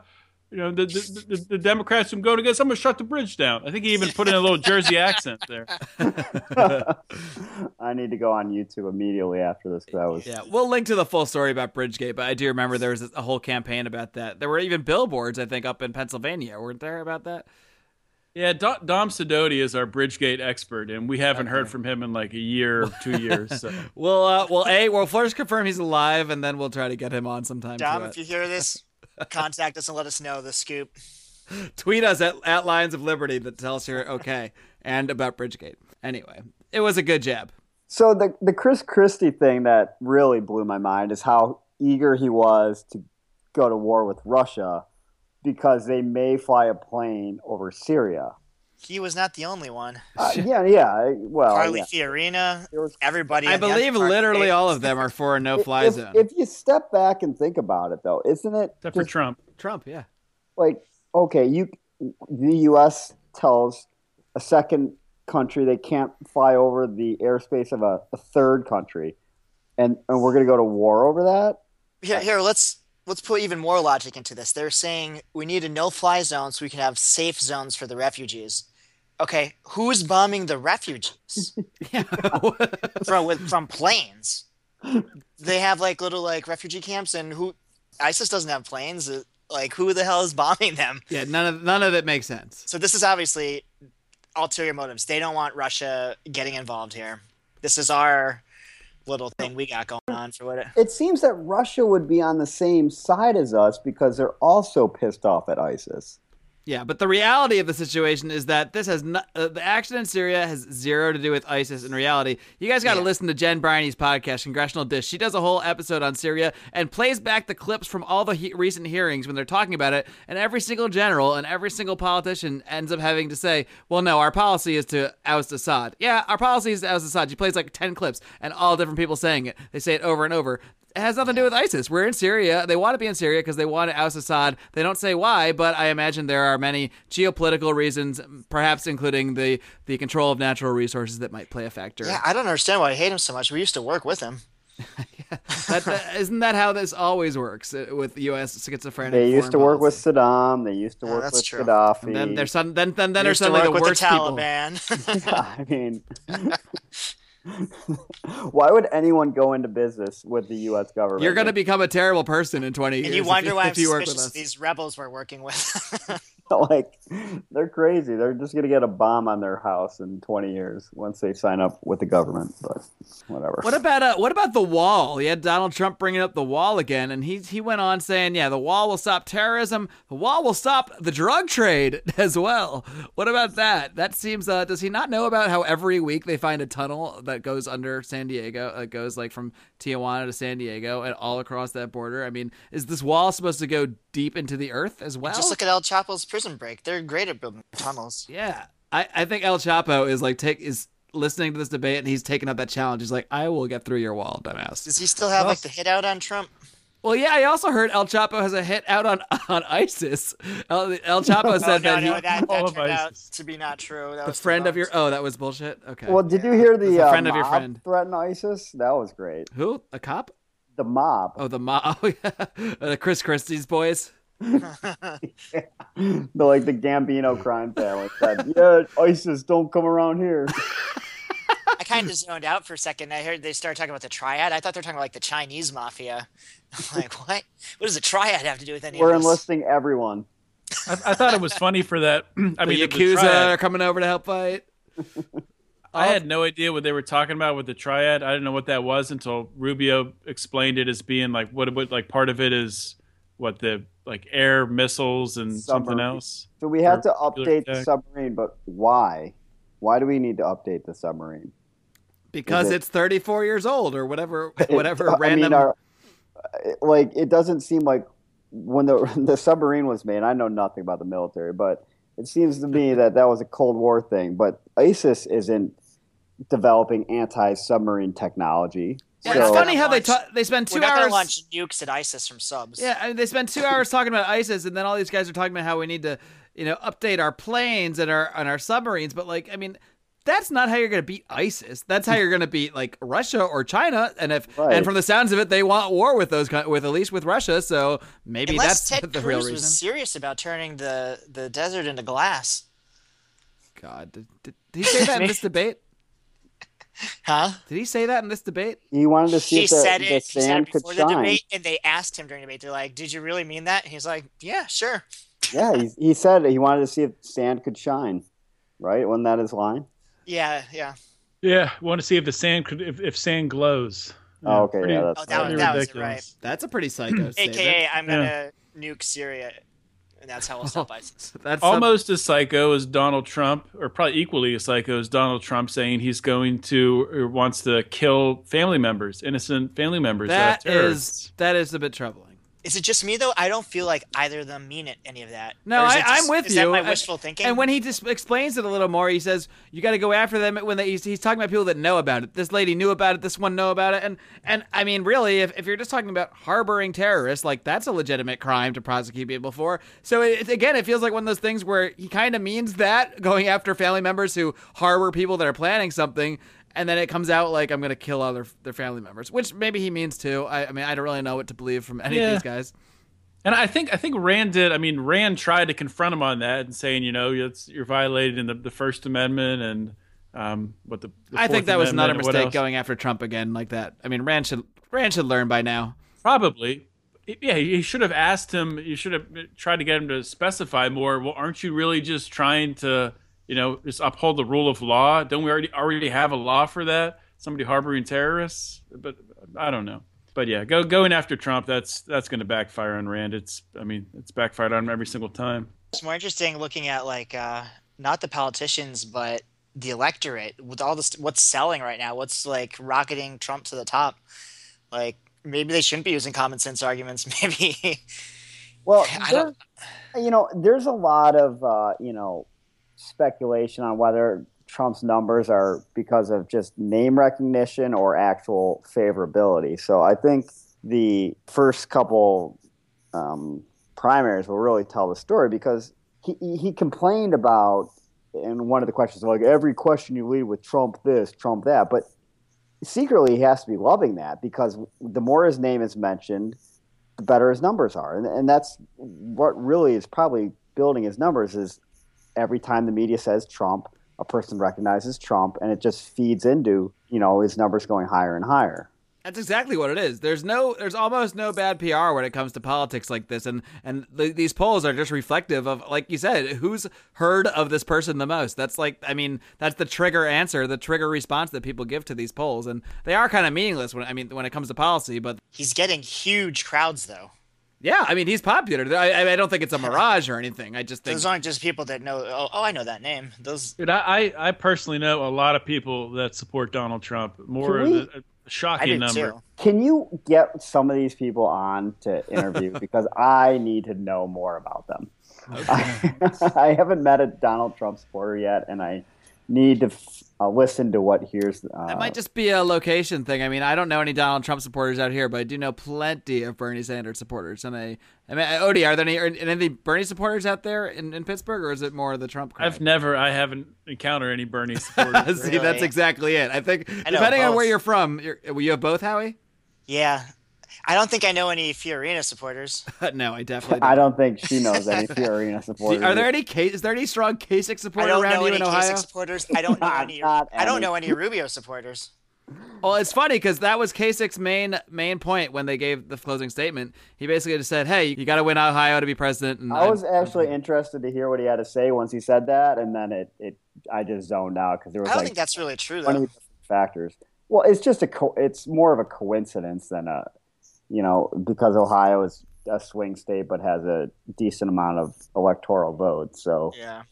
you know, the the, the the Democrats who go against. I'm gonna shut the bridge down." I think he even put in a little Jersey accent there. I need to go on YouTube immediately after this because I was. Yeah, we'll link to the full story about Bridgegate, but I do remember there was a whole campaign about that. There were even billboards, I think, up in Pennsylvania, weren't there, about that? Yeah, Dom, Dom Sidoti is our Bridgegate expert, and we haven't heard from him in like a year or two years. So. We'll, uh, well, a, we'll first confirm he's alive, and then we'll try to get him on sometime. Dom, if you hear this, contact us and let us know the scoop. tweet us at, at Lions of Liberty that tell us you're okay and about Bridgegate. Anyway, it was a good jab. So the the Chris Christie thing that really blew my mind is how eager he was to go to war with Russia, because they may fly a plane over Syria. He was not the only one. Uh, yeah, yeah. Well, Carly yeah. Fiorina, was- everybody. I believe literally all of them are for a no-fly if, zone. if you step back and think about it, though, isn't it Except for Trump. Trump, yeah. like okay? You, the U.S. tells a second country they can't fly over the airspace of a, a third country, and and we're going to go to war over that. Yeah, here, let's let's put even more logic into this. They're saying we need a no-fly zone so we can have safe zones for the refugees. Okay, who's bombing the refugees from with, from planes? They have like little like refugee camps, and who ISIS doesn't have planes. Like who the hell is bombing them? yeah, none of none of it makes sense. So this is obviously ulterior motives. They don't want Russia getting involved here. This is our little thing we got going on for what it. It seems that Russia would be on the same side as us because they're also pissed off at ISIS. Yeah, but the reality of the situation is that this has not, uh, the action in Syria has zero to do with ISIS in reality. You guys got to Yeah. listen to Jen Briney's podcast, Congressional Dish. She does a whole episode on Syria and plays back the clips from all the he- recent hearings when they're talking about it. And every single general and every single politician ends up having to say, well, no, our policy is to oust Assad. Yeah, our policy is to oust Assad. She plays like 10 clips and all different people saying it. They say it over and over. It has nothing to do with ISIS. We're in Syria. They want to be in Syria because they want to oust Assad. They don't say why, but I imagine there are many geopolitical reasons, perhaps including the, the control of natural resources that might play a factor. Yeah, I don't understand why I hate him so much. We used to work with him. That, that, isn't that how this always works uh, with U.S. schizophrenic? They used to work with? Saddam. They used to Yeah, work that's with true. Gaddafi. And then they're sudden, then then then We are suddenly work the with worst the people. Taliban. Yeah, I mean, why would anyone go into business with the U.S. government? You're going to become a terrible person in 20 years. and you if wonder why if you work with us. these rebels we're working with. like they're crazy. They're just going to get a bomb on their house in 20 years once they sign up with the government. But whatever. What about uh, what about the wall? You had Donald Trump bringing up the wall again, and he he went on saying, "Yeah, the wall will stop terrorism. The wall will stop the drug trade as well." What about that? That seems. Uh, does he not know about how every week they find a tunnel that goes under San Diego, that goes like from Tijuana to San Diego and all across that border? I mean, is this wall supposed to go deep into the earth as well? Just look at El Chapo's prison break. They're great at building tunnels. Yeah, I, I think El Chapo is like take is listening to this debate and he's taking up that challenge. He's like, I will get through your wall, dumbass. Does he still have like the hit out on Trump? Well, yeah, I also heard El Chapo has a hit out on on ISIS. El, El Chapo Oh, said no, that no, he, that, that of turned out to be not true. That the was friend of your oh, that was bullshit. Okay, well, did you hear the It's a uh, friend of your friend. threaten ISIS? That was great. who a cop? The mob. Oh, the mob. Oh, yeah, the Chris Christie's boys. the like the Gambino crime family said, "Yeah, ISIS, don't come around here." I kind of zoned out for a second. I heard they started talking about the triad. I thought they were talking about like the Chinese mafia. I'm like, what? What does the triad have to do with any We're of this? enlisting everyone. I, I thought it was funny for that. I I mean, mean, the, the the Yakuza are coming over to help fight. I had no idea what they were talking about with the triad. I didn't know what that was until Rubio explained it as being like what, what like part of it is what the like air missiles and something else. So we have For to nuclear update the submarine, but why? Why do we need to update the submarine? Because it- it's 34 years old or whatever, whatever I random. mean, our, uh, like it doesn't seem like when the the submarine was made. I know nothing about the military, but it seems to me that that was a Cold War thing. But ISIS isn't developing anti-submarine technology. Yeah, so, it's funny how they Launch- ta- they spend We're two not hours. to launch nukes at ISIS from subs. Yeah, I mean, they spend two hours talking about ISIS, and then all these guys are talking about how we need to, you know, update our planes and our and our submarines. But like, I mean, that's not how you're going to beat ISIS. That's how you're going to beat like Russia or China. And if Right. and from the sounds of it, they want war with those with at least with Russia. So maybe Unless that's Ted the Cruz real was reason. serious about turning the, the desert into glass. God, did, did, did he say that in this debate? Huh? Did he say that in this debate? he wanted to see He if the, said the it. He said sand it could before the shine. debate, and they asked him during the debate. They're like, "Did you really mean that?" And he's like, "Yeah, sure." Yeah, he, he said he wanted to see if sand could shine. Right? Wasn't that his line? Yeah, yeah. Yeah, want to see if the sand could if, if sand glows. Oh, okay, pretty- yeah, that's Oh, that was- pretty that was it, ridiculous. That's a pretty psycho statement. AKA, I'm gonna nuke Syria, and that's how we'll stop ISIS. That's some- Almost as psycho as Donald Trump, or probably equally as psycho as Donald Trump saying he's going to or wants to kill family members, innocent family members. That, that is that is a bit troubling. Is it just me though? I don't feel like either of them mean it, any of that. No, I, I'm with is you. That my wishful thinking. And when he just explains it a little more, he says you got to go after them when they, he's, he's talking about people that know about it. This lady knew about it. This one know about it. And and I mean, really, if, if you're just talking about harboring terrorists, like that's a legitimate crime to prosecute people for. So it, again, it feels like one of those things where he kind of means that going after family members who harbor people that are planning something. And then it comes out like I'm going to kill other their family members, which maybe he means too. I, I mean, I don't really know what to believe from any Yeah. of these guys. And I think I think Rand did. I mean, Rand tried to confront him on that and saying, you know, you're violating the, the First Amendment and um, what the, the I think that was Amendment another and what mistake going after Trump again like that. I mean, Rand should Rand should learn by now. Probably. Yeah, you should have asked him. You should have tried to get him to specify more. Well, aren't you really just trying to, you know, just uphold the rule of law? Don't we already already have a law for that? Somebody harboring terrorists? But I don't know. But yeah, go going after Trump. That's that's going to backfire on Rand. It's I mean, it's backfired on him every single time. It's more interesting looking at like uh, not the politicians, but the electorate with all this. What's selling right now? What's like rocketing Trump to the top? Like maybe they shouldn't be using common sense arguments. Maybe Well, I don't- you know, there's a lot of uh, you know speculation on whether Trump's numbers are because of just name recognition or actual favorability. So I think the first couple um, primaries will really tell the story because he he complained about and one of the questions like every question you lead with Trump this, Trump that, but secretly he has to be loving that because the more his name is mentioned, the better his numbers are, and, and that's what really is probably building his numbers is every time the media says Trump, a person recognizes Trump, and it just feeds into you know his numbers going higher and higher. That's exactly what it is. There's no, there's almost no bad PR when it comes to politics like this, and and the, these polls are just reflective of, like you said, who's heard of this person the most. That's like, I mean, that's the trigger answer, the trigger response that people give to these polls, and they are kind of meaningless when I mean when it comes to policy. But he's getting huge crowds though. Yeah, I mean, he's popular. I, I don't think it's a mirage or anything. I just think Those aren't just people that know. Oh, oh, I know that name. Those Dude, I, I I personally know a lot of people that support Donald Trump. More we- of a, a I shocking number. too. Can you get some of these people on to interview because I need to know more about them. I, haven't met a Donald Trump supporter yet, and I need to uh, listen to what here's. Uh, That might just be a location thing. I mean, I don't know any Donald Trump supporters out here, but I do know plenty of Bernie Sanders supporters. And I, I mean, Odie, are there any, are any Bernie supporters out there in, in Pittsburgh, or is it more the Trump crowd? I've never, I haven't encountered any Bernie supporters. See, that's exactly it. I think I know depending on where you're from, you're, you have both, Howie? Yeah, I don't think I know any Fiorina supporters. no, I definitely. I Don't. don't think she knows any Fiorina supporters. Are there any case? Is there any strong Kasich I don't around know you any in Ohio? Kasich supporters. I don't know Not- any. not I don't any. know any Rubio supporters. Well, it's funny because that was Kasich's main main point when they gave the closing statement. He basically just said, "Hey, you got to win Ohio to be president." And I was I'm- actually interested to hear what he had to say once he said that, and then it, it I just zoned out because there was I don't like think that's really true though. factors. Well, it's just a co- it's more of a coincidence than a you know because Ohio is a swing state but has a decent amount of electoral votes, so Yeah.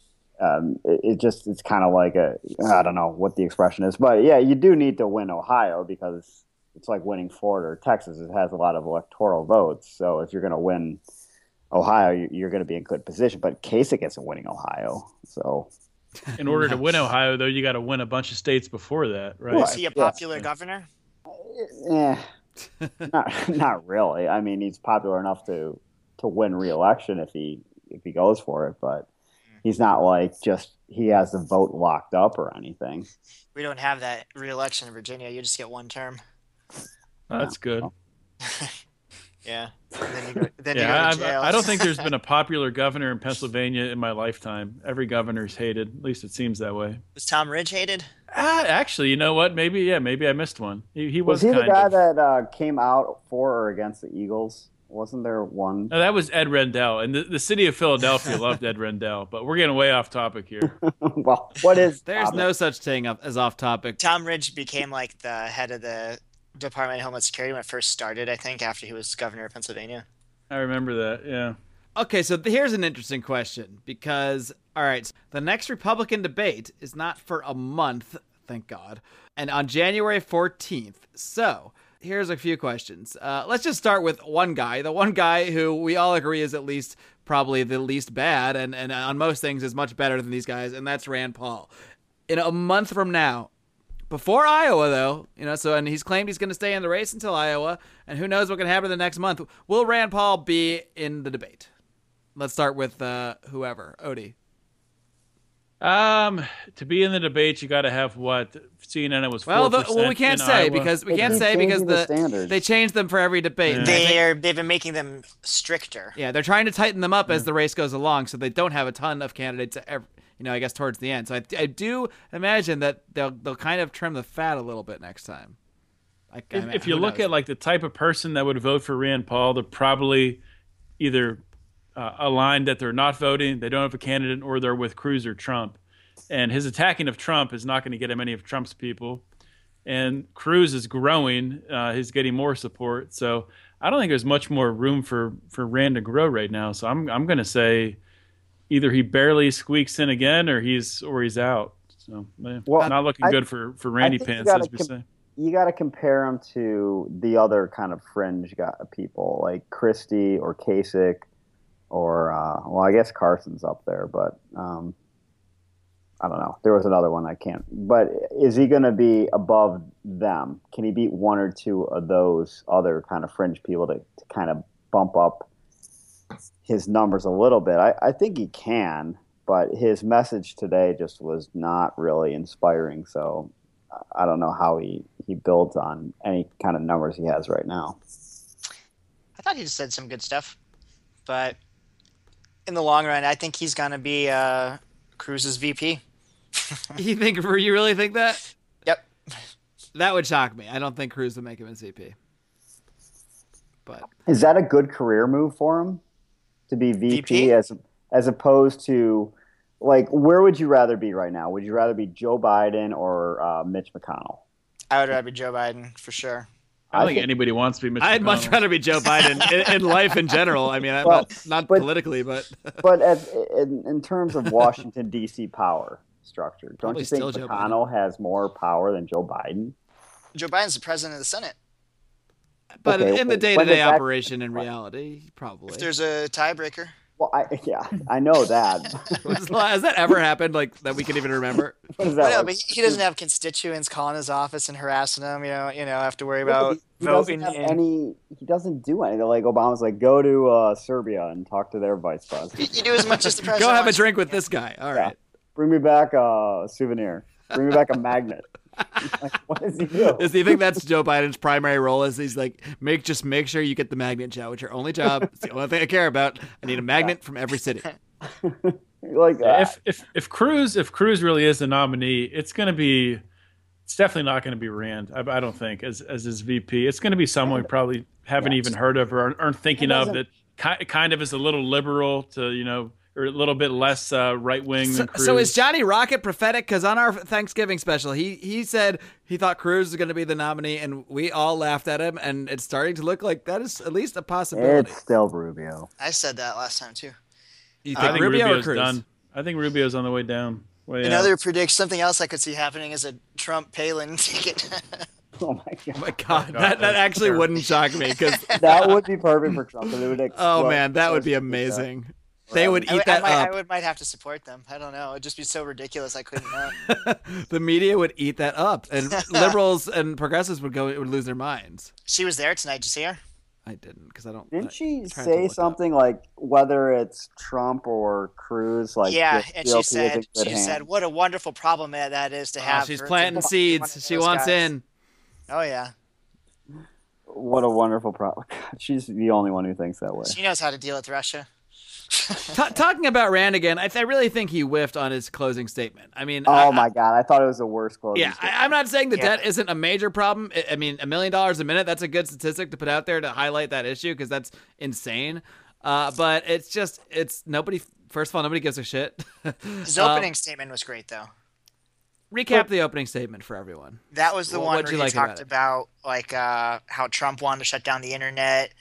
um, it, it just it's kind of like a I don't know what the expression is, but yeah, you do need to win Ohio because it's like winning Florida or Texas. It has a lot of electoral votes, so if you're going to win Ohio, you- you're going to be in good position. But Kasich isn't winning Ohio, so In order to win Ohio, though, you got to win a bunch of states before that, right? Well, Is he a Yeah. popular governor? eh, not not really. I mean, he's popular enough to to win re-election if he if he goes for it, but he's not like just he has the vote locked up or anything. We don't have that re-election in Virginia. You just get one term. That's good. Yeah. Then you go, then you Yeah, go to I, jail. I don't think there's been a popular governor in Pennsylvania in my lifetime. Every governor's hated. At least it seems that way. Was Tom Ridge hated? Ah, actually, you know what? Maybe, yeah, maybe I missed one. He, he Was was, he the guy of. that uh, came out for or against the Eagles? Wasn't there one? No, that was Ed Rendell, and the, the city of Philadelphia loved Ed Rendell. But we're getting way off topic here. well, what is There's um, no such thing as off topic. Tom Ridge became like the head of the Department of Homeland Security when it first started, I think, after he was governor of Pennsylvania. I remember that. Yeah. Okay, so here's an interesting question because, all right, the next Republican debate is not for a month, thank God, and on January 14th. So here's a few questions. Uh, let's just start with one guy, the one guy who we all agree is at least probably the least bad, and and on most things is much better than these guys, and that's Rand Paul. In a month from now, before Iowa, though, you know, so and he's claimed he's going to stay in the race until Iowa, and who knows what can happen the next month. Will Rand Paul be in the debate? Let's start with uh, whoever. Odie. Um, to be in the debate, you got to have what CNN was. Well, the, 4% well, we can't say Iowa. because we They can't say because the the, standards. they changed them for every debate. Yeah. And I think- They're they've been making them stricter. Yeah, they're trying to tighten them up as the race goes along, so they don't have a ton of candidates. Ever, you know, I guess towards the end. So I, I do imagine that they'll they'll kind of trim the fat a little bit next time. Like, I if, mean, if you who look knows? at like the type of person that would vote for Rand Paul, they're probably either uh, aligned that they're not voting, they don't have a candidate, or they're with Cruz or Trump. And his attacking of Trump is not going to get him any of Trump's people. And Cruz is growing; uh, he's getting more support. So I don't think there's much more room for for Rand to grow right now. So I'm I'm going to say either he barely squeaks in again, or he's or he's out. So Well, not looking I- good for for Randy Pants, as we com- say. you got to compare him to the other kind of fringe guy, people like Christie or Kasich or uh, well, I guess Carson's up there, but um, I don't know. There was another one I can't. But is he going to be above them? Can he beat one or two of those other kind of fringe people to, to kind of bump up his numbers a little bit? I, I think he can, but his message today just was not really inspiring. So I don't know how he, he builds on any kind of numbers he has right now. I thought he said some good stuff, but in the long run, I think he's gonna be uh, Cruz's VP. you think you really think that? Yep. That would shock me. I don't think Cruz would make him a VP. But Is that a good career move for him to be VP, VP? as as opposed to like where would you rather be right now? Would you rather be Joe Biden or uh, Mitch McConnell? I would rather be Joe Biden for sure. I don't I think think- anybody wants to be Mitch I'd much rather be Joe Biden in, in life in general. I mean, I'm Well, not not but- politically, but But at, in, in terms of Washington D.C. power structure, don't Probably you think McConnell has more power than Joe Biden? Joe Biden's the president of the Senate. but Okay, in the day-to-day operation, in reality, probably. If there's a tiebreaker, Well, I yeah, I know that. Has that ever happened? Like that we can even remember? what is I that? know, like? but he he doesn't have constituents calling his office and harassing him. You know, you know, have to worry Yeah, but about he, he doesn't have in- any. He doesn't do anything. Like Obama's like, go to uh, Serbia and talk to their vice You, president. you do as much as the Go have a drink with this guy. All Yeah. right. Bring me back a souvenir. Bring me back a magnet. Like, what does he do? Does he think that's Joe Biden's primary role? Is he's like make just make sure you get the magnet job. It's your only job. It's the only thing I care about. I need a magnet from every city. like uh, if if if Cruz if Cruz really is the nominee, it's going to be it's definitely not going to be Rand. I, I don't think as as his VP. It's going to be someone we probably haven't Yeah. even heard of or aren't- aren't thinking of that ki- kind of is a little liberal to you know or a little bit less uh, right wing So, than Cruz. so is Johnny Rocket prophetic? Because on our Thanksgiving special, he he said he thought Cruz was going to be the nominee, and we all laughed at him. And it's starting to look like that is at least a possibility. it's still Rubio. I said that last time too. you I think think Rubio or Rubio's Cruz? done. I think Rubio's on the way down. Way out. Another predict something else I could see happening is a Trump Palin ticket. Oh my god! Oh god, my God, that, that actually terrible. wouldn't shock me because that would be perfect for Trump. it would oh man, that would be social media. amazing. They would eat I that might, I would might have to support them. I don't know. It'd just be so ridiculous. I couldn't. The media would eat that up, and liberals and progressives would go would lose their minds. she was there tonight. Did you see her? I didn't because I don't. Didn't I- she say look up. something like whether it's Trump or Cruz? Like yeah, and she said she hands? said what a wonderful problem that that is to Oh, have. she's for- to planting seeds. of She wants guys. in. Oh yeah, What a wonderful problem. She's the only one who thinks that way. she knows how to deal with Russia. Ta talking about Rand again, I, th- I really think he whiffed on his closing statement. I mean, Oh I, my god, I thought it was the worst closing. Yeah, statement. I, I'm not saying the Yeah. debt isn't a major problem. I, I mean, a million dollars a minute—that's a good statistic to put out there to highlight that issue because that's insane. Uh, but it's just, it's nobody. First of all, nobody gives a shit. His Um, opening statement was great though. recap the opening statement for everyone. That was the Wh- one what'd where you he like talked it? about, like uh, how Trump wanted to shut down the internet.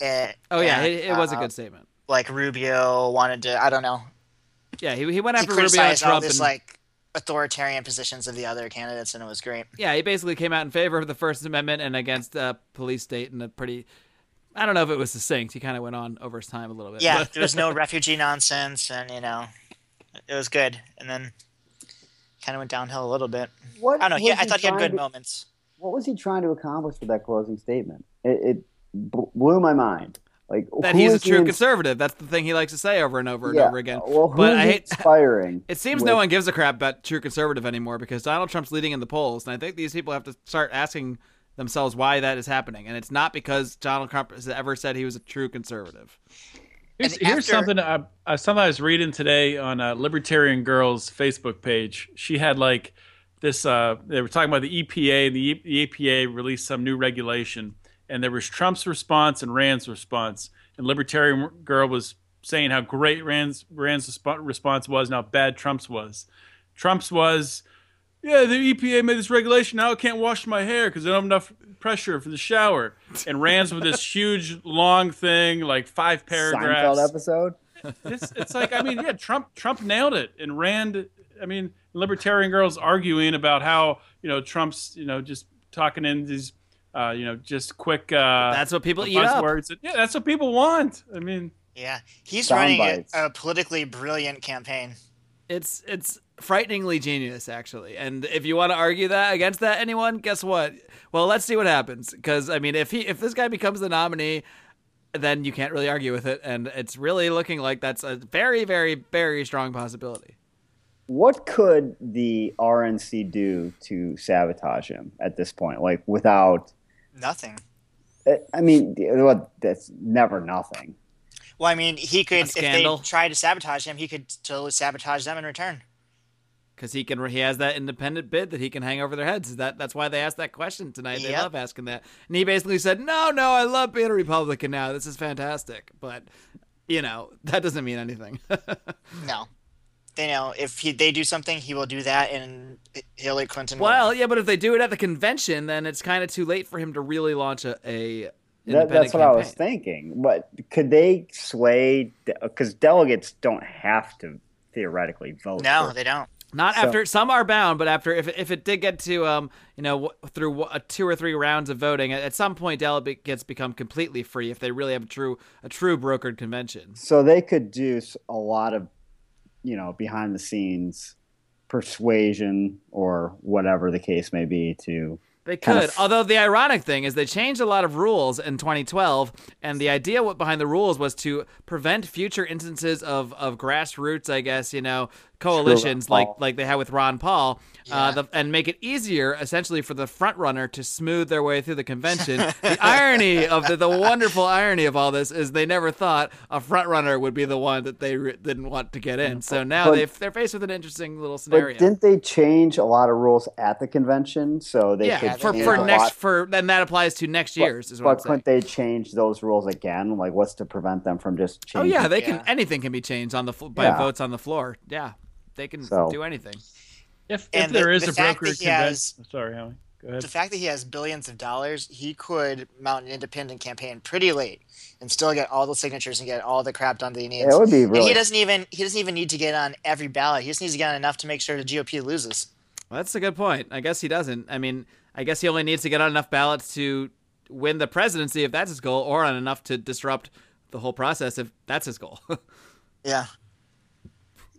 eh, Oh yeah, and, it, it was a uh, good statement. Like Rubio wanted to. I don't know. Yeah, he, he went He after Rubio and criticized all Trump this and like authoritarian positions of the other candidates, and it was great. Yeah, he basically came out in favor of the First Amendment and against uh, police state in a pretty. I don't know if it was succinct. He kind of went on over his time a little bit. Yeah, but- there was no refugee nonsense, and you know, it was good. And then kind of went downhill a little bit. What I don't know. He, was I thought he had good to- moments. What was he trying to accomplish with that closing statement? It, it blew my mind. Like that he's a true ins- conservative. That's the thing he likes to say over and over and Yeah, over again. Well, who but is I hate. inspiring? It seems with- no one gives a crap about true conservative anymore because Donald Trump's leading in the polls, and I think these people have to start asking themselves why that is happening, and it's not because Donald Trump has ever said he was a true conservative. Here's, And here's something I, I something I was reading today on uh, Libertarian Girl's Facebook page. She had like this. Uh, they were talking about the EPA. and The, E- the EPA released some new regulation, and there was Trump's response and Rand's response. And Libertarian Girl was saying how great Rand's Rand's resp- response was and how bad Trump's was. Trump's was, yeah, the EPA made this regulation. Now I can't wash my hair because I don't have enough pressure for the shower. And Rand's with this huge long thing, like five paragraphs Seinfeld episode. it's, it's like I mean, yeah, Trump Trump nailed it, and Rand. I mean, libertarian girls arguing about how you know Trump's you know just talking in these uh, you know just quick. Uh, That's what people eat up. buzzwords. Yeah, that's what people want. I mean, Yeah, he's Sound running a, a politically brilliant campaign. It's it's frighteningly genius, actually. And if you want to argue that against that, anyone, guess what? Well, let's see what happens. Because I mean, if he if this guy becomes the nominee, then you can't really argue with it, and it's really looking like that's a very, very, very strong possibility. What could the RNC do to sabotage him at this point? Like without, Nothing. Uh, I mean, what? That's never nothing. Well, I mean, he could if they scandal? tried to sabotage him, he could totally sabotage them in return. because he can he has that independent bid that he can hang over their heads. That that's why they asked that question tonight. They love asking that, and he basically said, "No, no, I love being a Republican now. This is fantastic." But you know that doesn't mean anything. No, they know if he, they do something, he will do that, and Hillary Clinton. will- well, yeah, but if they do it at the convention, then it's kind of too late for him to really launch a. a That, that's what I was thinking. But could they sway? Because delegates don't have to theoretically vote. no, for- they don't. Not So- after some are bound, but after if if it did get to um you know w- through w- uh, two or three rounds of voting, at, at some point delegates become completely free if they really have a true a true brokered convention. So they could do a lot of, you know, behind the scenes persuasion or whatever the case may be to. They kind could. of- Although the ironic thing is they changed a lot of rules in 2012, and the idea what behind the rules was to prevent future instances of, of grassroots, I guess, you know, coalitions Ron like like they had with Ron Paul, uh, the, and make it easier essentially for the front runner to smooth their way through the convention. the irony of the, the wonderful irony of all this is they never thought a front runner would be the one that they re- didn't want to get in. So now But- they've, they're faced with an interesting little scenario. But didn't they change a lot of rules at the convention so they yeah, could for, change for next lot- for then that applies to next year's is what But I'm couldn't they change those rules again? Like, what's to prevent them from just Oh changing? yeah, they can. Yeah. Anything can be changed on the fl- by Yeah. votes on the floor. Yeah, they can So- do anything. if, if there the- is the a broker that he has- convention, sorry, Howie, go ahead. The fact that he has billions of dollars, he could mount an independent campaign pretty late and still get all the signatures and get all the crap done that he needs. Yeah, it would be And he doesn't even he doesn't even need to get on every ballot. He just needs to get on enough to make sure the GOP loses. Well, that's a good point. I guess he doesn't. I mean, I guess he only needs to get on enough ballots to win the presidency if that's his goal, or on enough to disrupt the whole process if that's his goal. Yeah.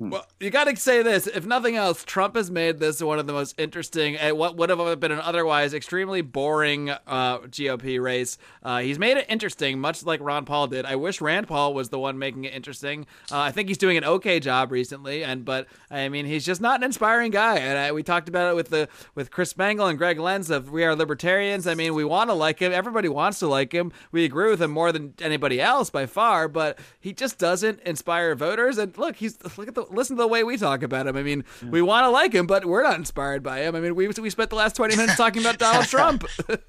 Well, you got to say this. If nothing else, Trump has made this one of the most interesting, uh, what would have been an otherwise extremely boring uh, GOP race. Uh, he's made it interesting, much like Ron Paul did. I wish Rand Paul was the one making it interesting. Uh, I think he's doing an okay job recently, and but I mean, he's just not an inspiring guy. And I, we talked about it with the with Chris Spangle and Greg Lenz of We Are Libertarians. I mean, we want to like him. Everybody wants to like him. We agree with him more than anybody else by far, but he just doesn't inspire voters. And look, he's look at the listen to the way we talk about him. I mean, we want to like him, but we're not inspired by him. I mean, we we spent the last twenty minutes talking about Donald Trump, and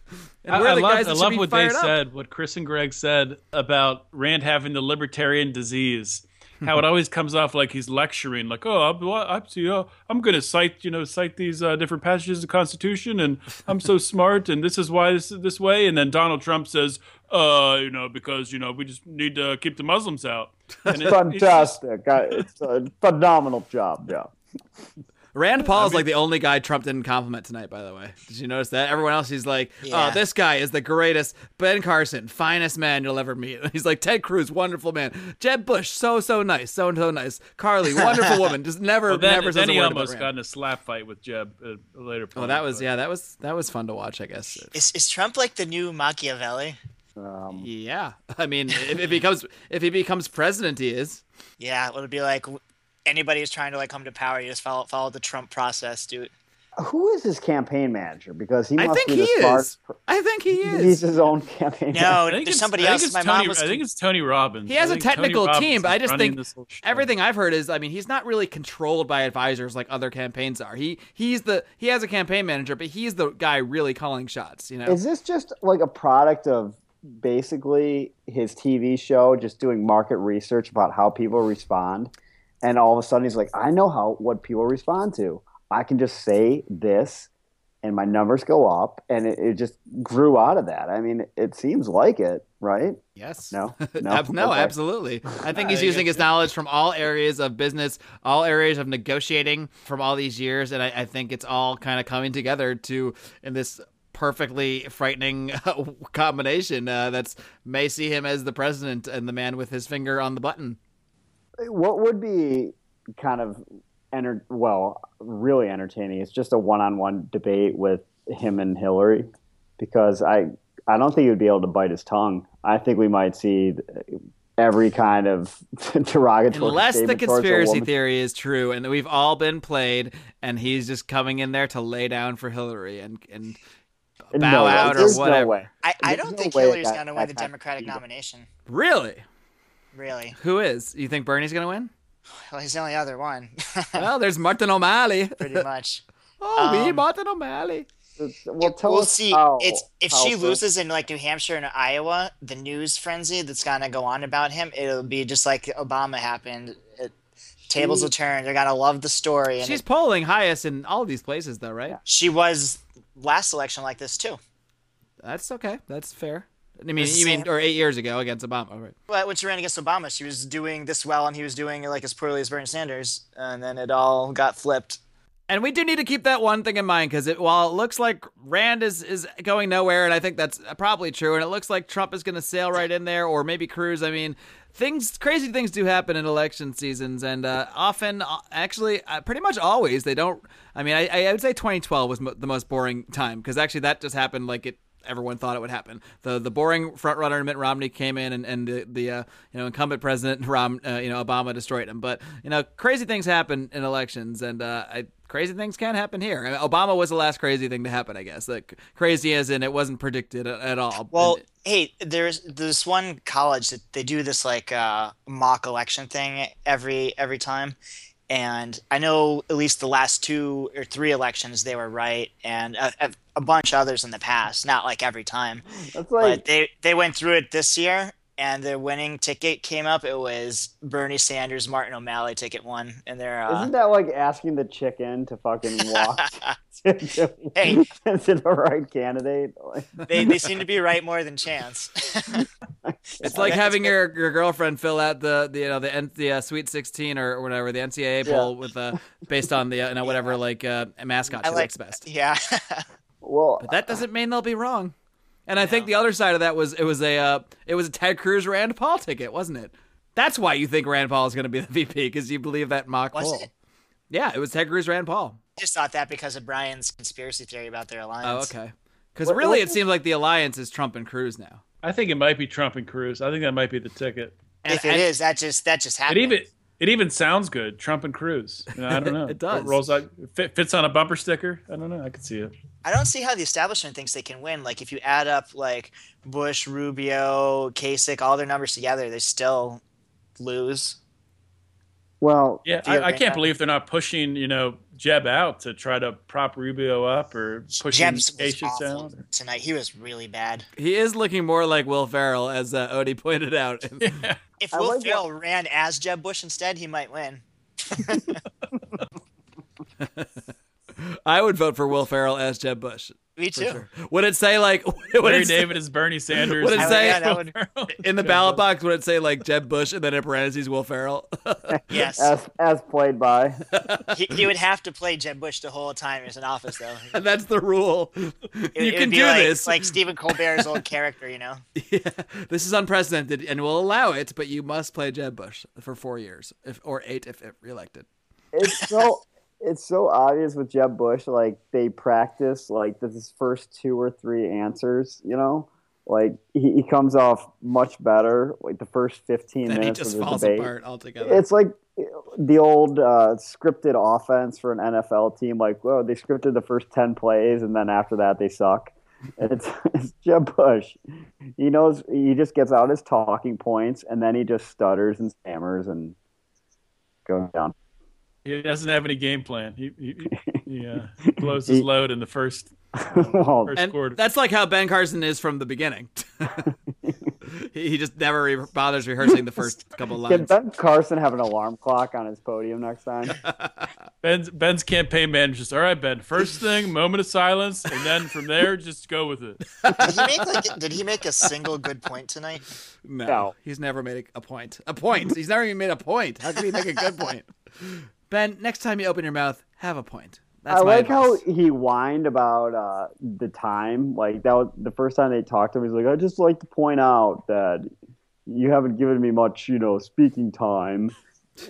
I, we're I the love, guys I that should love what they up. said, what Chris and Greg said about Rand having the libertarian disease. How it always comes off like he's lecturing, like, "Oh, I'm, well, I'm, you know, I'm going to cite, you know, cite these uh, different passages of the Constitution, and I'm so smart, and this is why this is this way." And then Donald Trump says, "Uh, you know, because you know, we just need to keep the Muslims out." And it- it's just- Fantastic! I- It's a phenomenal job. Yeah. Rand Paul is like the only guy Trump didn't compliment tonight. By the way, did you notice that? Everyone else, he's like, Yeah. "Oh, this guy is the greatest. Ben Carson, finest man you'll ever meet." He's like Ted Cruz, wonderful man. Jeb Bush, so so nice, so so nice. Carly, wonderful woman. Just never, Well, then, never then says a he word almost about got Rand. in a slap fight with Jeb at a later point. Oh, that was but- yeah, that was that was fun to watch. I guess. Is is Trump like the new Machiavelli? Um, Yeah, I mean, if, if he becomes if he becomes president, he is. Yeah, it'll be like anybody who's trying to like come to power, you just follow follow the Trump process, dude. who is his campaign manager? Because he I think be he the is. per- I think he is. He's is. his own campaign. No, I think there's it's- somebody else. My Tony, mom was. I think it's Tony Robbins. He has a think Tony technical Robbins team, but I just think this whole show. everything I've heard is, I mean, he's not really controlled by advisors like other campaigns are. He he's the he has a campaign manager, but he's the guy really calling shots. You know, Is this just like a product of basically his TV show, just doing market research about how people respond, and all of a sudden he's like, I know how what people respond to. I can just say this, and my numbers go up, and it, it just grew out of that. I mean, it seems like it, right? yes, No? No? No, Okay. absolutely. I think he's using his knowledge from all areas of business, all areas of negotiating from all these years, and I, I think it's all kind of coming together to in this perfectly frightening combination uh, that's may see him as the president and the man with his finger on the button. What would be kind of enter well, really entertaining? It's just a one-on-one debate with him and Hillary, because I I don't think he would be able to bite his tongue. I think we might see every kind of derogatory. Unless the statement towards a conspiracy theory is true and we've all been played and he's just coming in there to lay down for Hillary and and bow No, out or there's whatever. No way. I, I don't no think way Hillary's going to win the Democratic nomination. Really? Really? Who is? You think Bernie's going to win? Well, he's the only other one, well, there's Martin O'Malley. pretty much. Oh, we Um, Martin O'Malley. Well, tell we'll us see. how- it's if how she the- loses in like New Hampshire and Iowa, the news frenzy that's gonna go on about him, it'll be just like Obama happened. It, tables will turn. They're gonna love the story. And She's it- polling highest in all these places, though, right? she was last election like this too. That's okay. That's fair. I mean, you mean, or eight years ago against Obama, right? But when she ran against Obama, she was doing this well, and he was doing like as poorly as Bernie Sanders, and then it all got flipped. And we do need to keep that one thing in mind because it, while it looks like Rand is, is going nowhere, and I think that's probably true, and it looks like Trump is going to sail right in there, or maybe Cruz. I mean, things, crazy things do happen in election seasons, and uh, often, uh, actually, uh, pretty much always, they don't. I mean, I, I would say 2012 was mo- the most boring time because actually that just happened like it everyone thought it would happen. The the boring front runner Mitt Romney came in and, and the, the uh, you know incumbent president Rom uh, you know Obama destroyed him. But you know crazy things happen in elections and uh, I, crazy things can happen here. I mean, Obama was the last crazy thing to happen, I guess. Like crazy as in it wasn't predicted at, at all. Well, And- hey, there's this one college that they do this like uh, mock election thing every every time, and I know at least the last two or three elections they were right, and a, a, a bunch of others in the past. Not like every time, That's but they they went through it this year, and the winning ticket came up. It was Bernie Sanders, Martin O'Malley ticket one, and they're uh, isn't that like asking the chicken to fucking walk to, to, Hey. to the right candidate? They they seem to be right more than chance. It's like having your, your girlfriend fill out the, the you know the the uh, Sweet Sixteen or whatever the NCAA poll with uh, based on the uh, you know whatever like uh, mascot she like likes best. yeah. Well, But that doesn't mean they'll be wrong. And I think the other side of that was it was a uh, it was a Ted Cruz Rand Paul ticket, wasn't it? That's why you think Rand Paul is going to be the VP because you believe that mock Was poll. it? Yeah, it was Ted Cruz Rand Paul. I just thought that because of Brian's conspiracy theory about their alliance. Oh, alliance. okay. Because really, what- it seems like the alliance is Trump and Cruz now. I think it might be Trump and Cruz. I think that might be the ticket. And, if it is, that just that just It happened. even it even sounds good. Trump and Cruz. You know, I don't know. It does. It rolls out fit, fits on a bumper sticker. I don't know. I could see it. I don't see how the establishment thinks they can win. Like if you add up like Bush, Rubio, Kasich, all their numbers together, they still lose. well, Yeah, I, I can't believe they're not pushing you know Jeb out to try to prop Rubio up or push Jebs was Kasich awful down. tonight. He was really bad. he is looking more like Will Ferrell, as uh, Odie pointed out. If Will like Ferrell ran as Jeb Bush instead, he might win. I would vote for Will Ferrell as Jeb Bush. Me too. Sure. Would it say like would Larry it say- David is Bernie Sanders. Would it I would- say- yeah, would- in the ballot box? Would it say like Jeb Bush and then in parentheses Will Ferrell? Yes. as as played by. he, he would have to play Jeb Bush the whole time he was in office, though. and that's the rule. It- you it can would be do like, this. like Stephen Colbert's old character, you know. Yeah, this is unprecedented, and we'll allow it, but you must play Jeb Bush for four years, if or eight if, if reelected. It's so it's so obvious with Jeb Bush. Like they practice like this first two or three answers. You know, like he, he comes off much better. Like the first fifteen Then he minutes just of the falls debate. apart altogether. It's like the old uh, scripted offense for an NFL team. Like, well, they scripted the first ten plays, and then after that they suck. It's, it's Jeb Bush. He knows. He just gets out his talking points, and then he just stutters and stammers and goes down. He doesn't have any game plan. He he, he uh, blows his load in the first well, first and quarter. that's like how Ben Carson is from the beginning. he, he just never re- bothers rehearsing the first couple Can lines. Can Ben Carson have an alarm clock on his podium next time? Ben's Ben's campaign manager just all right, Ben. First thing, moment of silence, and then from there, just go with it. Did he make like? Did he make a single good point tonight? No, No. he's never made a, a point. A point. He's never even made a point. How can he make a good point? Ben, next time you open your mouth, have a point. That's I my like how he whined about uh, the time. Like that was the first time they talked to him. He's like, "I just like to point out that you haven't given me much, you know, speaking time."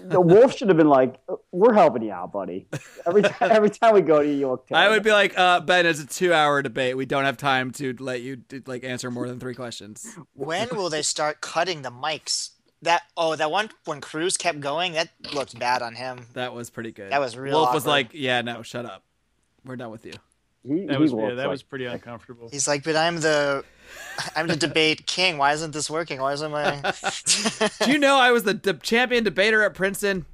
The Wolf should have been like, "We're helping you out, buddy. Every time, every time we go to you, you look I would be like, uh, Ben, it's a two-hour debate. We don't have time to let you like answer more than three questions. When will they start cutting the mics? That oh, that one when Cruz kept going, that looked bad on him. That was pretty good. That was real Wolf was like, "Yeah, no, shut up. We're done with you." He, That he was yeah, that like- was pretty uncomfortable. He's like, but I'm the, I'm the debate king. Why isn't this working? Why isn't my? Do you know I was the de- champion debater at Princeton?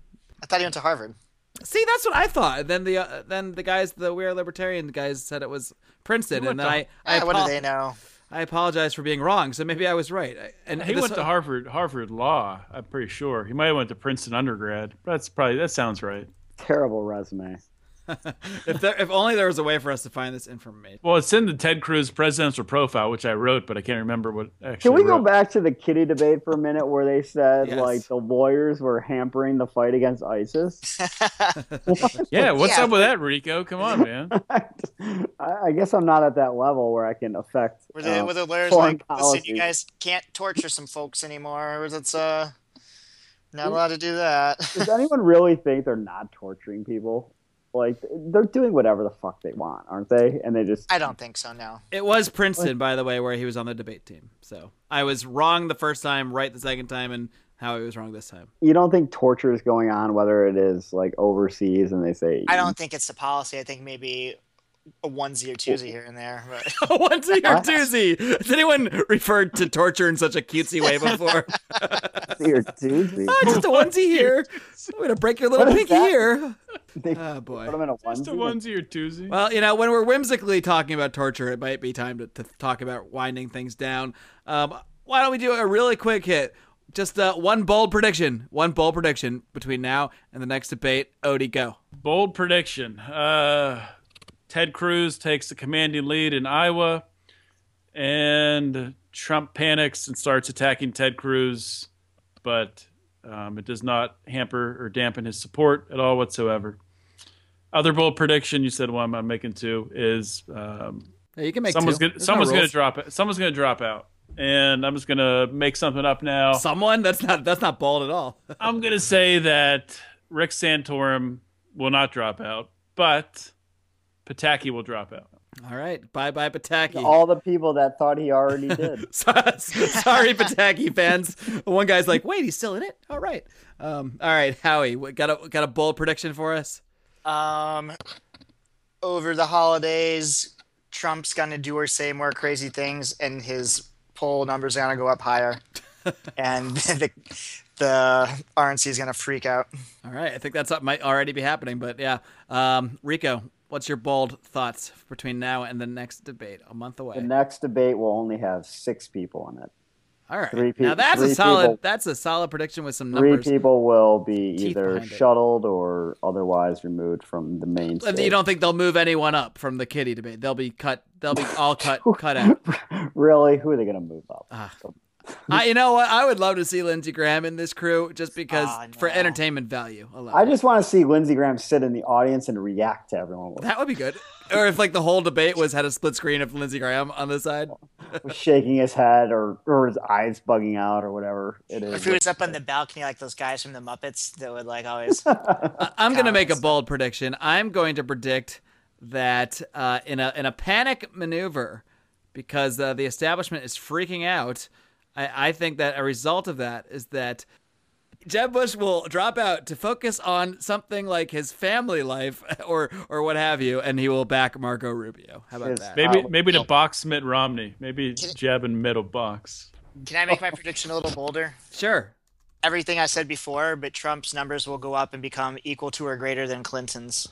I thought he went to Harvard. See, that's what I thought. Then the uh, then the guys, the We Are Libertarian guys, said it was Princeton, and then to- I I, Ah, what do they know? I apologize for being wrong. So maybe I was right. And He went to Harvard Harvard Law. I'm pretty sure he might have went to Princeton undergrad. That's probably that sounds right. terrible resume. if there, if only there was a way for us to find this information. Well, it's in the Ted Cruz presidential profile, which I wrote, but I can't remember what actually. Can we go back to the kitty debate for a minute, where they said Yes. like the lawyers were hampering the fight against ISIS? Yeah, what's Yeah. up with that, Rico? Come on, man. I, I guess I'm not at that level where I can affect. Were the uh, were the lawyers foreign like, listen, you guys can't torture some folks anymore. Or It's uh, not allowed to do that. Does anyone really think they're not torturing people? Like they're doing whatever the fuck they want, aren't they? And they just I don't think so. No. It was Princeton, by the way, where he was on the debate team. So I was wrong the first time, right the second time, and how I was wrong this time. you don't think torture is going on, whether it is like overseas and they say I don't think it's the policy. I think maybe a onesie or twosie here and there. But a Onesie or twosie? Has anyone referred to torture in such a cutesy way before? You're Tuesday. oh, just a onesie here. I'm gonna break your little pinky that? here. They Oh boy. put them in a Just a onesie. onesie or twosie. Well, you know, when we're whimsically talking about torture, it might be time to, to talk about winding things down. Um, why don't we do a really quick hit? Just uh, one bold prediction. One bold prediction between now and the next debate. Odie, go. Bold prediction. Uh, Ted Cruz takes the commanding lead in Iowa, and Trump panics and starts attacking Ted Cruz, but um, it does not hamper or dampen his support at all whatsoever. Other bold prediction, you said one I'm making two, is um, Hey, you can make someone's two. gonna There's no gonna drop it. Someone's gonna drop out, and I'm just gonna make something up now. Someone? That's not that's not bold at all. I'm gonna say that Rick Santorum will not drop out, but Pataki will drop out. all right. Bye bye, Pataki. All the people that thought he already did. Sorry, Pataki fans. One guy's like, "Wait, he's still in it." All right, um, all right, Howie, got a got a bold prediction for us? um, over the holidays, Trump's gonna do or say more crazy things, and his poll numbers are gonna go up higher, and the the RNC is gonna freak out. All right, I think that's what might already be happening, but yeah, um, Rico, what's your bold thoughts between now and the next debate, a month away? The next debate will only have six people in it. All right. Three now that's a solid. people- That's a solid prediction with some numbers. Three people will be either behind it. shuttled or otherwise removed from the main stage. You don't think they'll move anyone up from the kitty debate? They'll be cut. They'll be all cut cut out. really? Who are they going to move up? Ah. I, you know what? I would love to see Lindsey Graham in this crew just because Ah, for entertainment value alone. I just want to see Lindsey Graham sit in the audience and react to everyone that would be good. Or if like the whole debate was had a split screen of Lindsey Graham on the side. shaking his head or, or his eyes bugging out or whatever it If is. he was up on the balcony like those guys from the Muppets that would like always. I- I'm going to make a bold prediction. I'm going to predict that uh, in a in a panic maneuver, because uh, the establishment is freaking out. I, I think that a result of that is that Jeb Bush will drop out to focus on something like his family life or or what have you, and he will back Marco Rubio. How about His- that? Maybe Uh, maybe to box Mitt Romney. Maybe jab in middle box. Can I make my prediction a little bolder? Sure. Everything I said before, but Trump's numbers will go up and become equal to or greater than Clinton's.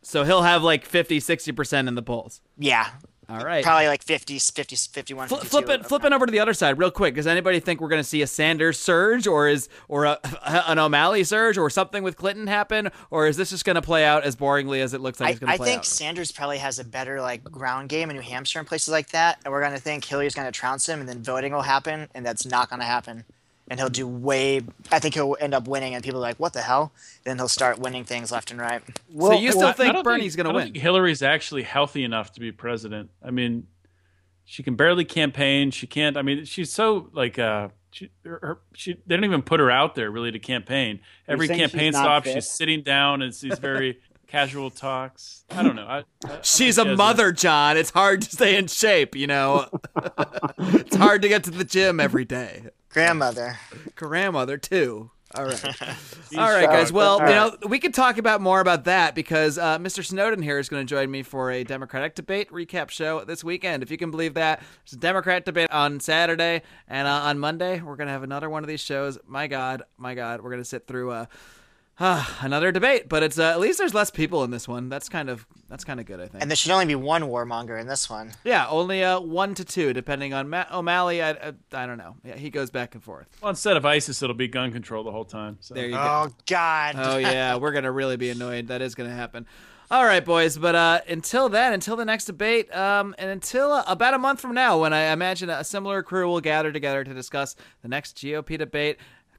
So he'll have like 50, 60% in the polls. Yeah, All right. probably like 50, 50 51, Fl- flip it, flipping over to the other side, real quick. Does anybody think we're going to see a Sanders surge, or is or a, an O'Malley surge, or something with Clinton happen, or is this just going to play out as boringly as it looks like I, it's going to play out? I think out? Sanders probably has a better like ground game in New Hampshire and places like that, and we're gonna think Hillary's gonna trounce him, and then voting will happen, and that's not gonna happen, and he'll do way. I think he'll end up winning, and people are like, "What the hell?" Then he'll start winning things left and right. so you still I- I think Bernie's going to win? think Hillary's actually healthy enough to be president. I mean, she can barely campaign. She can't. I mean, she's so like uh, she, her, her- she they don't even put her out there really to campaign. Every saying she's campaign not stop, fit? she's sitting down and it's these very casual talks. I don't know. I, I- I She's think a she has mother, John. It's hard to stay in shape, you know. it's hard to get to the gym every day. Grandmother. Grandmother too. All right. All right, guys. Well, you know, we could talk about more about that because uh, Mr. Snowden here is going to join me for a Democratic debate recap show this weekend. If you can believe that, it's a Democrat debate on Saturday, and uh, on Monday we're going to have another one of these shows. My God, my God, we're going to sit through uh, uh, another debate, but it's uh, at least there's less people in this one. That's kind of that's kind of good, I think. And there should only be one warmonger in this one. yeah, only uh, one to two, depending on Ma- O'Malley. I, I I don't know. Yeah, he goes back and forth. Well, instead of ISIS, it'll be gun control the whole time. So. There you go. Oh God. Oh yeah, we're gonna really be annoyed. That is gonna happen. All right, boys. But uh, until then, until the next debate, um, and until uh, about a month from now, when I imagine a similar crew will gather together to discuss the next GOP debate.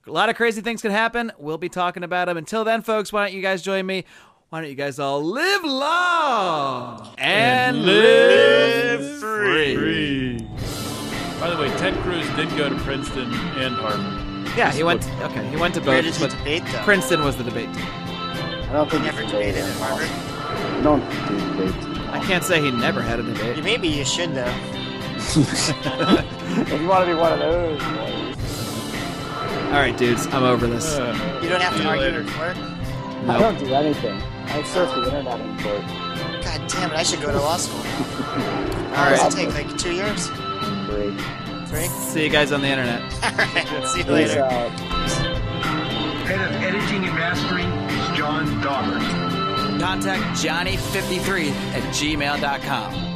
A lot of crazy things can happen. We'll be talking about them. Until then, folks, why don't you guys join me? Why don't you guys all live long and, live free? Free. By the way, Ted Cruz did go to Princeton and Harvard. Yeah, he went. Okay, he went to Where both. did but debate? Princeton was the debate team. I don't think Never it's debated debate at Harvard. anymore. We don't do debates. I can't say he never had a debate. Maybe you should though. if you want to be one of those, boys. All right, dudes, I'm over this. Uh, You don't have to argue later. in court. I Nope. don't do anything. I surf the internet in court. God damn it! I should go to law school. All Does right. it take like two years? Three. Three? See you guys on the internet. All right. See you later. out. Head of editing and mastering is John Dauber. Contact Johnny53 at gmail.com.